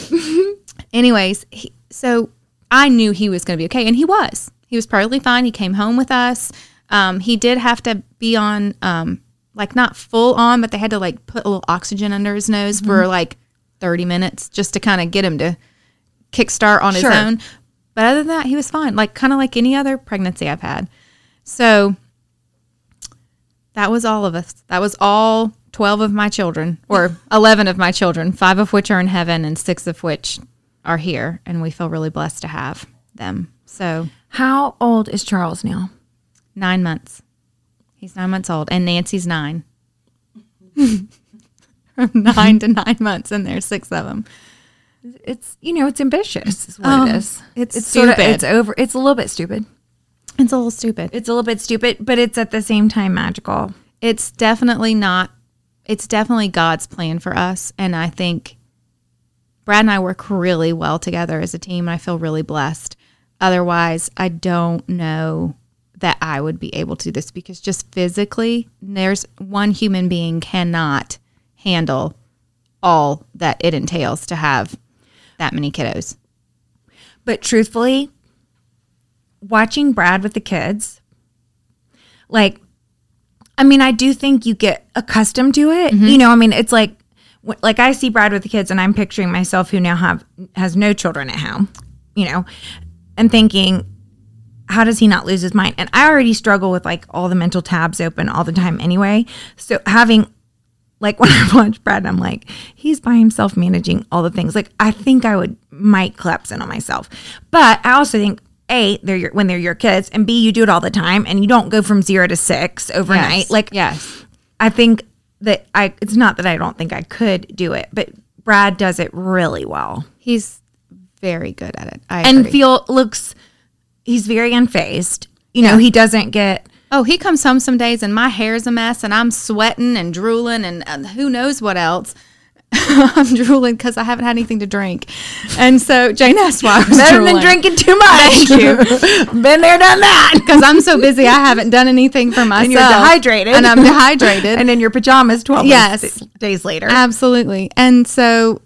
anyways, he, so I knew he was going to be okay and he was. He was perfectly fine. He came home with us. Um, he did have to be on um, like not full on, but they had to like put a little oxygen under his nose Mm-hmm. for like 30 minutes just to kind of get him to kickstart on Sure. his own. But other than that, he was fine, like kind of like any other pregnancy I've had. So that was all of us. That was all 12 of my children, or 11 of my children, five of which are in heaven and six of which are here. And we feel really blessed to have them. So How old is Charles now? nine months. He's nine months old, and Nancy's nine. From nine to nine months, and there's six of them. It's you know it's ambitious. Is what Um, it is. it's sort of stupid. it's over. It's a little bit stupid. It's a little stupid. It's a little bit stupid, but it's at the same time magical. it's definitely not it's definitely god's plan for us and i think brad and i work really well together as a team and i feel really blessed otherwise i don't know that i would be able to do this because just physically there's one human being cannot handle all that it entails to have that many kiddos But truthfully, watching Brad with the kids, like, I mean, I do think you get accustomed to it. Mm-hmm. You know, I mean, it's like, like I see Brad with the kids, and I'm picturing myself who now have has no children at home. You know, and thinking, how does he not lose his mind? And I already struggle with like all the mental tabs open all the time anyway. So having like when I watch Brad, I'm like, he's by himself managing all the things. Like I think I would might collapse in on myself, but I also think a they're your, when they're your kids, and b you do it all the time, and you don't go from zero to six overnight. Yes. Like yes. I think that I. It's not that I don't think I could do it, but Brad does it really well, He's very good at it. I and agree. feel looks. He's very unfazed. You know, he doesn't get. Oh, he comes home some days and my hair's a mess and I'm sweating and drooling and, and who knows what else. I'm drooling because I haven't had anything to drink. And so Jane asked why I was Better drooling. than drinking too much. Thank you. Been there, done that. Because I'm so busy, I haven't done anything for myself. And you're dehydrated. And I'm dehydrated. and in your pajamas 12 Yes. days later. Absolutely. And so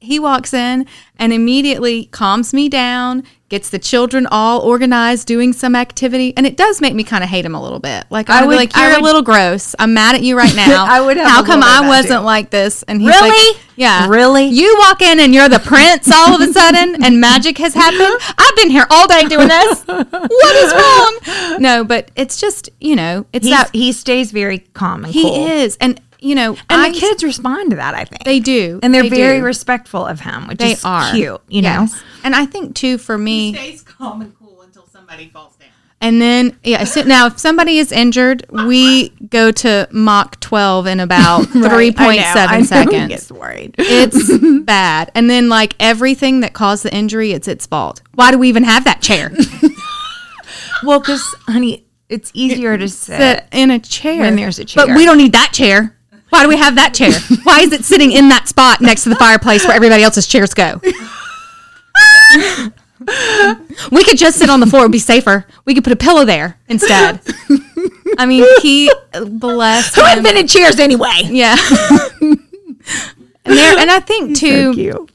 he walks in and immediately calms me down, gets the children all organized, doing some activity. And it does make me kind of hate him a little bit. Like, I I would like, you're would- a little gross. I'm mad at you right now. I would have How come I wasn't too. like this? And he's Really? like, yeah. Really? You walk in and you're the prince all of a sudden and magic has happened. I've been here all day doing this. What is wrong? No, but it's just, you know, it's He's- that he stays very calm and he cool. is. And, you know, And I, the kids respond to that, I think. they do. and they're They very do. respectful of him, which They is are cute, you know? And I think too for me, Stays calm and cool until somebody falls down. and then yeah. So now, if somebody is injured, we go to Mach 12 in about three point I seven know, He seconds. gets worried. It's bad. And then like everything that caused the injury, it's its fault. Why do we even have that chair? well, because, honey, it's easier to sit. Sit in a chair When there's a chair. but we don't need that chair. Why do we have that chair? Why is it sitting in that spot next to the fireplace where everybody else's chairs go? we could just sit on the floor; it'd be safer. We could put a pillow there instead. I mean, he bless Who him. invented chairs anyway? Yeah. and there, and I think too. So.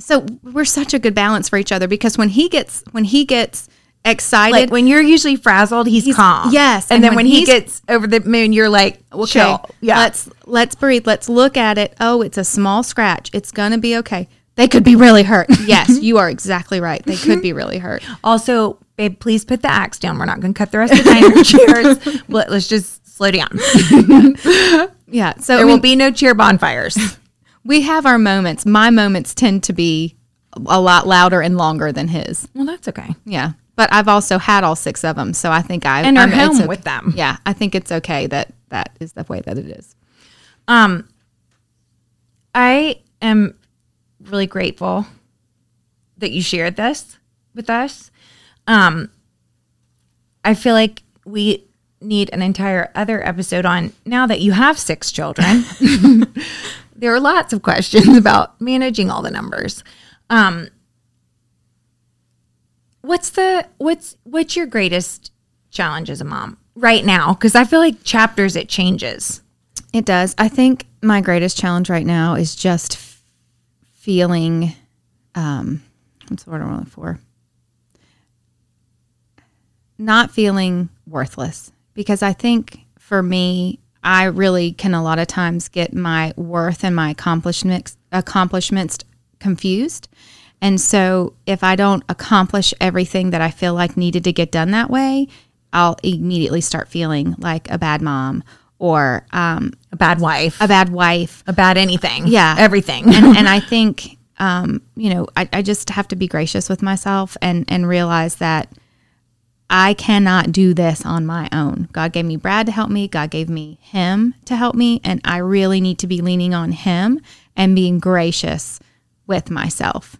So we're such a good balance for each other because when he gets when he gets excited, Like when you're usually frazzled, he's, calm. yes, And, and then when when, he gets over the moon, you're like, okay, chill. Yeah. let's let's breathe. Let's look at it. Oh, it's a small scratch. It's gonna be okay. They could be really hurt. yes, you are exactly right. They could be really hurt. Also, babe, please put the axe down. We're not going to cut the rest of the diner chairs. Let, let's just slow down. Yeah. So There I mean, will be no cheer bonfires. we have our moments. My moments tend to be a lot louder and longer than his. well, that's okay. Yeah. But I've also had all six of them, so I think I And are I'm- home okay. with them. Yeah, I think it's okay that that is the way that it is. Um, I am really grateful that you shared this with us. Um, I feel like we need an entire other episode on now that you have six children. there are lots of questions about managing all the numbers. Um, what's the what's what's your greatest challenge as a mom right now? Because I feel like chapters it changes. It does. I think my greatest challenge right now is just f- feeling um what's the word I'm looking for? Not feeling worthless. Because I think for me, I really can a lot of times get my worth and my accomplishments accomplishments confused. And so if I don't accomplish everything that I feel like needed to get done that way, I'll immediately start feeling like a bad mom or um, A bad wife. a bad wife. a bad anything. Yeah. Everything. and, and I think, um, you know, I, I just have to be gracious with myself and, and realize that I cannot do this on my own. God gave me Brad to help me. God gave me him to help me. And I really need to be leaning on him and being gracious with myself.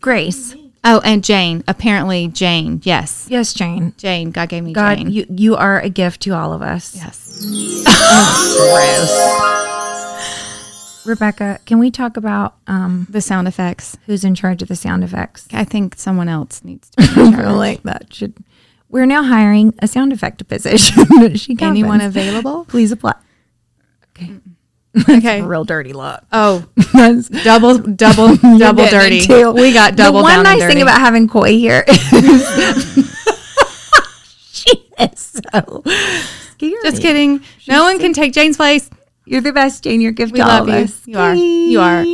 Grace. Oh, and Jane. Apparently, Jane. Yes. Yes, Jane. Jane. God gave me God, Jane. you you are a gift to all of us. yes. gross. Rebecca, can we talk about um, The sound effects. who's in charge of the sound effects? I think someone else needs to be in charge. like that should. We're now hiring a sound effect position. she Anyone available? Please apply. Okay. Okay. Real dirty look. Oh, That's double, double, double dirty. We got double the one nice thing about having Coy here is she is so scary. Just kidding. no one can take Jane's place. You're the best, Jane. Your gift We to all love of you. us. You are. You are.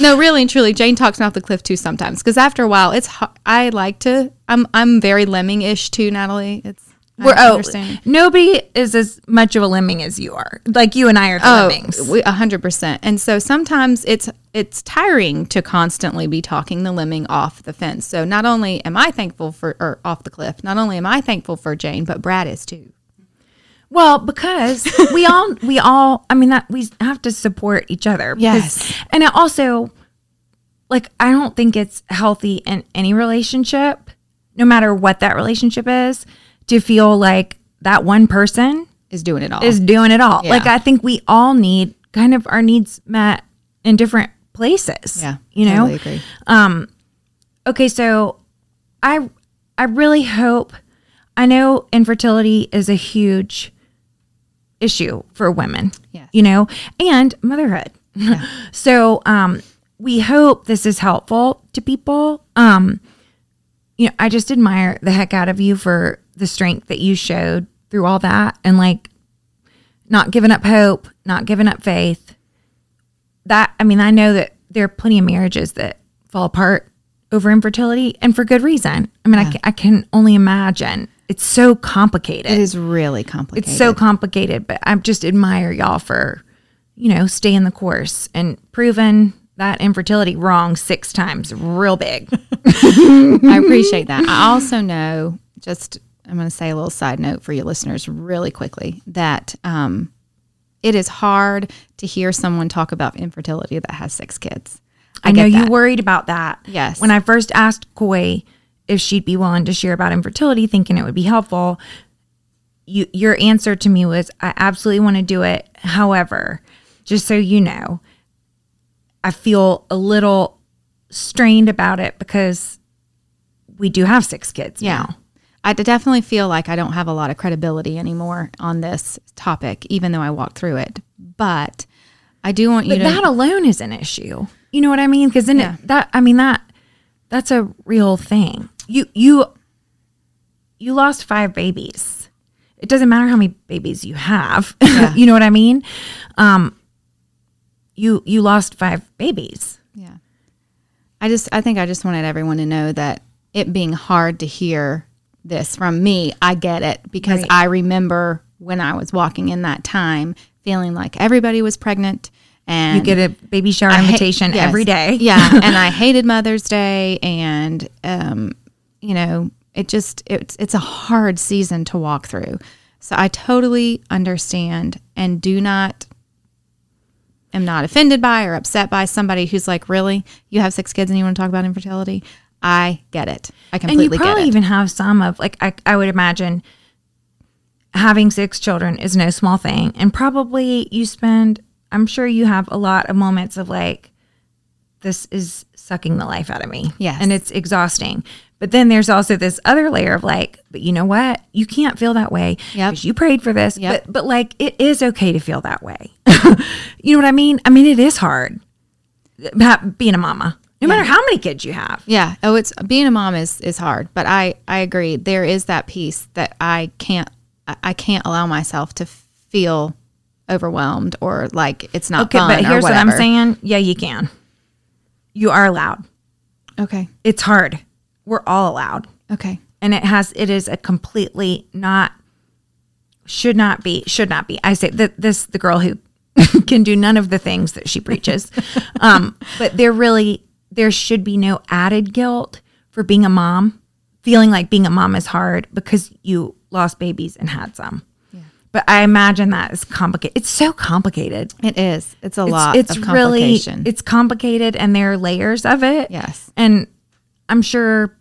No, really and truly, Jane talks me off the cliff too sometimes. Because after a while, it's. ho- I like to. I'm. I'm very lemming ish too, Natalie. It's. We're oh, understand. nobody is as much of a lemming as you are. Like you and I are the oh, lemmings. Oh, we- a hundred percent. And so sometimes it's it's tiring to constantly be talking the lemming off the fence. So not only am I thankful for or off the cliff, not only am I thankful for Jane, but Brad is too. Well, because we all we all I mean that we have to support each other. because- Yes. And it also like I don't think it's healthy in any relationship, no matter what that relationship is, to feel like that one person Is doing it all. is doing it all. Yeah. Like I think we all need kind of our needs met in different places. yeah. You know? totally agree. okay so i i really hope i know infertility is a huge issue for women Yes. you know and motherhood Yeah. so um we hope this is helpful to people um you know i just admire the heck out of you for the strength that you showed through all that and like not giving up hope not giving up faith that I mean, I know that there are plenty of marriages that fall apart over infertility and for good reason. I mean, I, ca- I can only imagine. It's so complicated. It is really complicated. It's so complicated, but I just admire y'all for, you know, staying the course and proving that infertility wrong six times real big. I appreciate that. I also know, just I'm going to say a little side note for your listeners really quickly, that um, it is hard to hear someone talk about infertility that has six kids. I, know you worried about that. Yes. When I first asked Coy if she'd be willing to share about infertility, thinking it would be helpful, you your answer to me was, "I absolutely want to do it. However, just so you know, I feel a little strained about it because we do have six kids Yeah. now." I definitely feel like I don't have a lot of credibility anymore on this topic, even though I walked through it. But I do want you But to. that alone is an issue. You know what I mean? Because then Yeah. it, that I mean that that's a real thing. You you you lost five babies. It doesn't matter how many babies you have. you know what I mean? Um, you you lost five babies. Yeah. I just I think I just wanted everyone to know that it being hard to hear this from me, I get it because Right. I remember when I was walking in that time feeling like everybody was pregnant and You get a baby shower ha- invitation yes. every day. yeah, and I hated Mother's Day and um you know, it just it's it's a hard season to walk through. So I totally understand and do not am not offended by or upset by somebody who's like, "Really? You have six kids and you want to talk about infertility?" I get it. I completely get it. and you probably even have some of like I, I would imagine having six children is no small thing and probably you spend i'm sure you have a lot of moments of like this is sucking the life out of me Yes. and it's exhausting but then there's also this other layer of like but you know what you can't feel that way Yep. because you prayed for this Yep. but but like it is okay to feel that way you know what i mean i mean it is hard uh, being a mama no matter how many kids you have Yeah. Oh, it's being a mom is is hard, but I I agree. There is that piece that I can't I- can't allow myself to feel overwhelmed or like it's not Okay, fun but here's what I'm saying. Yeah, you can. You are allowed. Okay. It's hard. We're all allowed. Okay. And it has it is a completely not should not be should not be. I say that this the girl who can do none of the things that she preaches. um, but there really there should be no added guilt for being a mom, feeling like being a mom is hard because you lost babies and had some. But I imagine that is complicated. It's so complicated. It is. It's a It's, lot it's really it's complicated and there are layers of it. yes. And I'm sure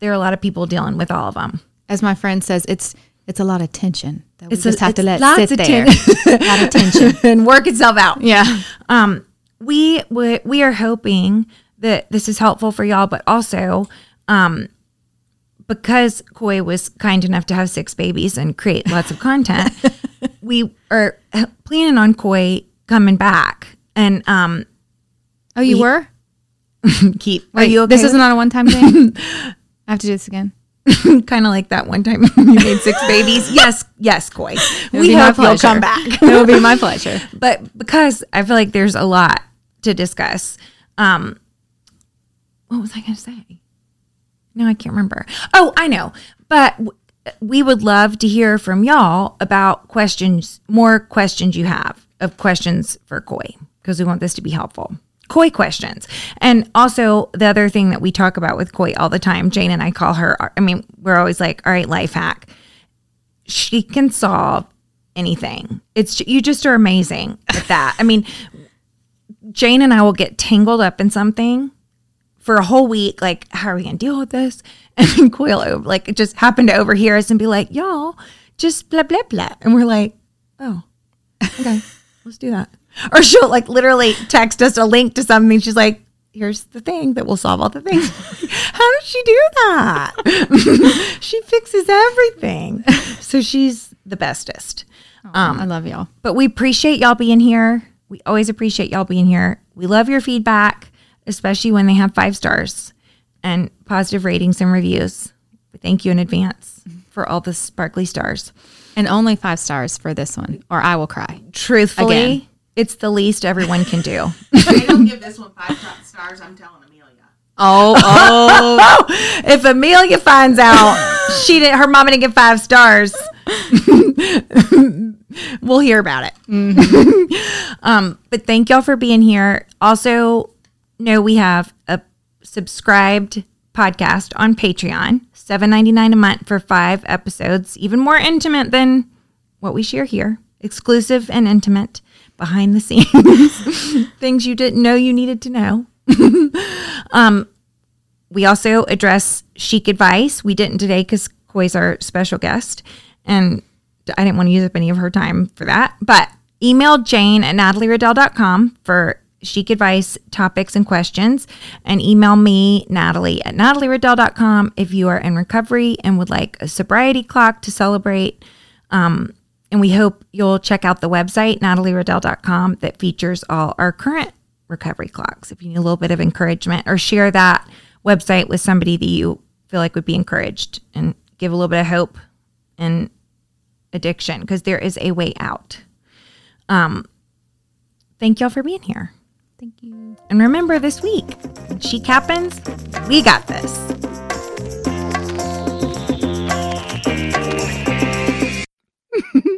there are a lot of people dealing with all of them. As my friend says, it's it's a lot of tension that we It's a- just have to let lots sit of there. ten- a lot of tension. and work itself out. Yeah. Um, we we we are hoping that this is helpful for y'all, but also, um, because Coy was kind enough to have six babies and create lots of content, we are planning on Coy coming back and um Oh, you were? keep. are you okay? This isn't on a one time thing. I have to do this again. kind of like that one time you made six babies. Yes, yes, Coy. We hope you'll come back. it will be my pleasure. but because I feel like there's a lot to discuss. Um, what was I going to say? No, I can't remember. Oh, I know. But we would love to hear from y'all about questions, more questions you have of questions for Coy, because we want this to be helpful. Coy questions. And also, the other thing that we talk about with Coy all the time, Jane and I call her, I mean, we're always like, all right, life hack. She can solve anything. It's you just are amazing at that. I mean, Jane and I will get tangled up in something for a whole week. Like, how are we gonna deal with this? And then Coil over, like, it just happened to overhear us and be like, y'all, just blah blah blah, and we're like, oh, okay, let's do that. Or she'll like literally text us a link to something. She's like, here's the thing that will solve all the things. How does she do that? she fixes everything. So she's the bestest. I um, love y'all. But we appreciate y'all being here. We always appreciate y'all being here. We love your feedback, especially when they have five stars and positive ratings and reviews. We thank you in advance for all the sparkly stars. And only five stars for this one, or I will cry. Truthfully, Again. It's the least everyone can do. I don't give this one five stars. I'm telling Amelia. Oh, oh. if Amelia finds out she didn't, her mama didn't get five stars, we'll hear about it. um, but thank y'all for being here. Also, know we have a subscribed podcast on Patreon, seven ninety nine a month for five episodes, even more intimate than what we share here, exclusive and intimate, behind the scenes, things you didn't know you needed to know. We also address chic advice. We didn't today because Coy's our special guest, and I didn't want to use up any of her time for that. But email Jane at natalieriddell.com for chic advice topics and questions, and email me, Natalie, at natalieriddell.com if you are in recovery and would like a sobriety clock to celebrate. Um, and we hope you'll check out the website, natalieradell.com, that features all our current recovery clocks. If you need a little bit of encouragement, or share that website with somebody that you feel like would be encouraged and give a little bit of hope in addiction because there is a way out. Um, thank y'all for being here. Thank you. And remember this week, when chic happens, we got this.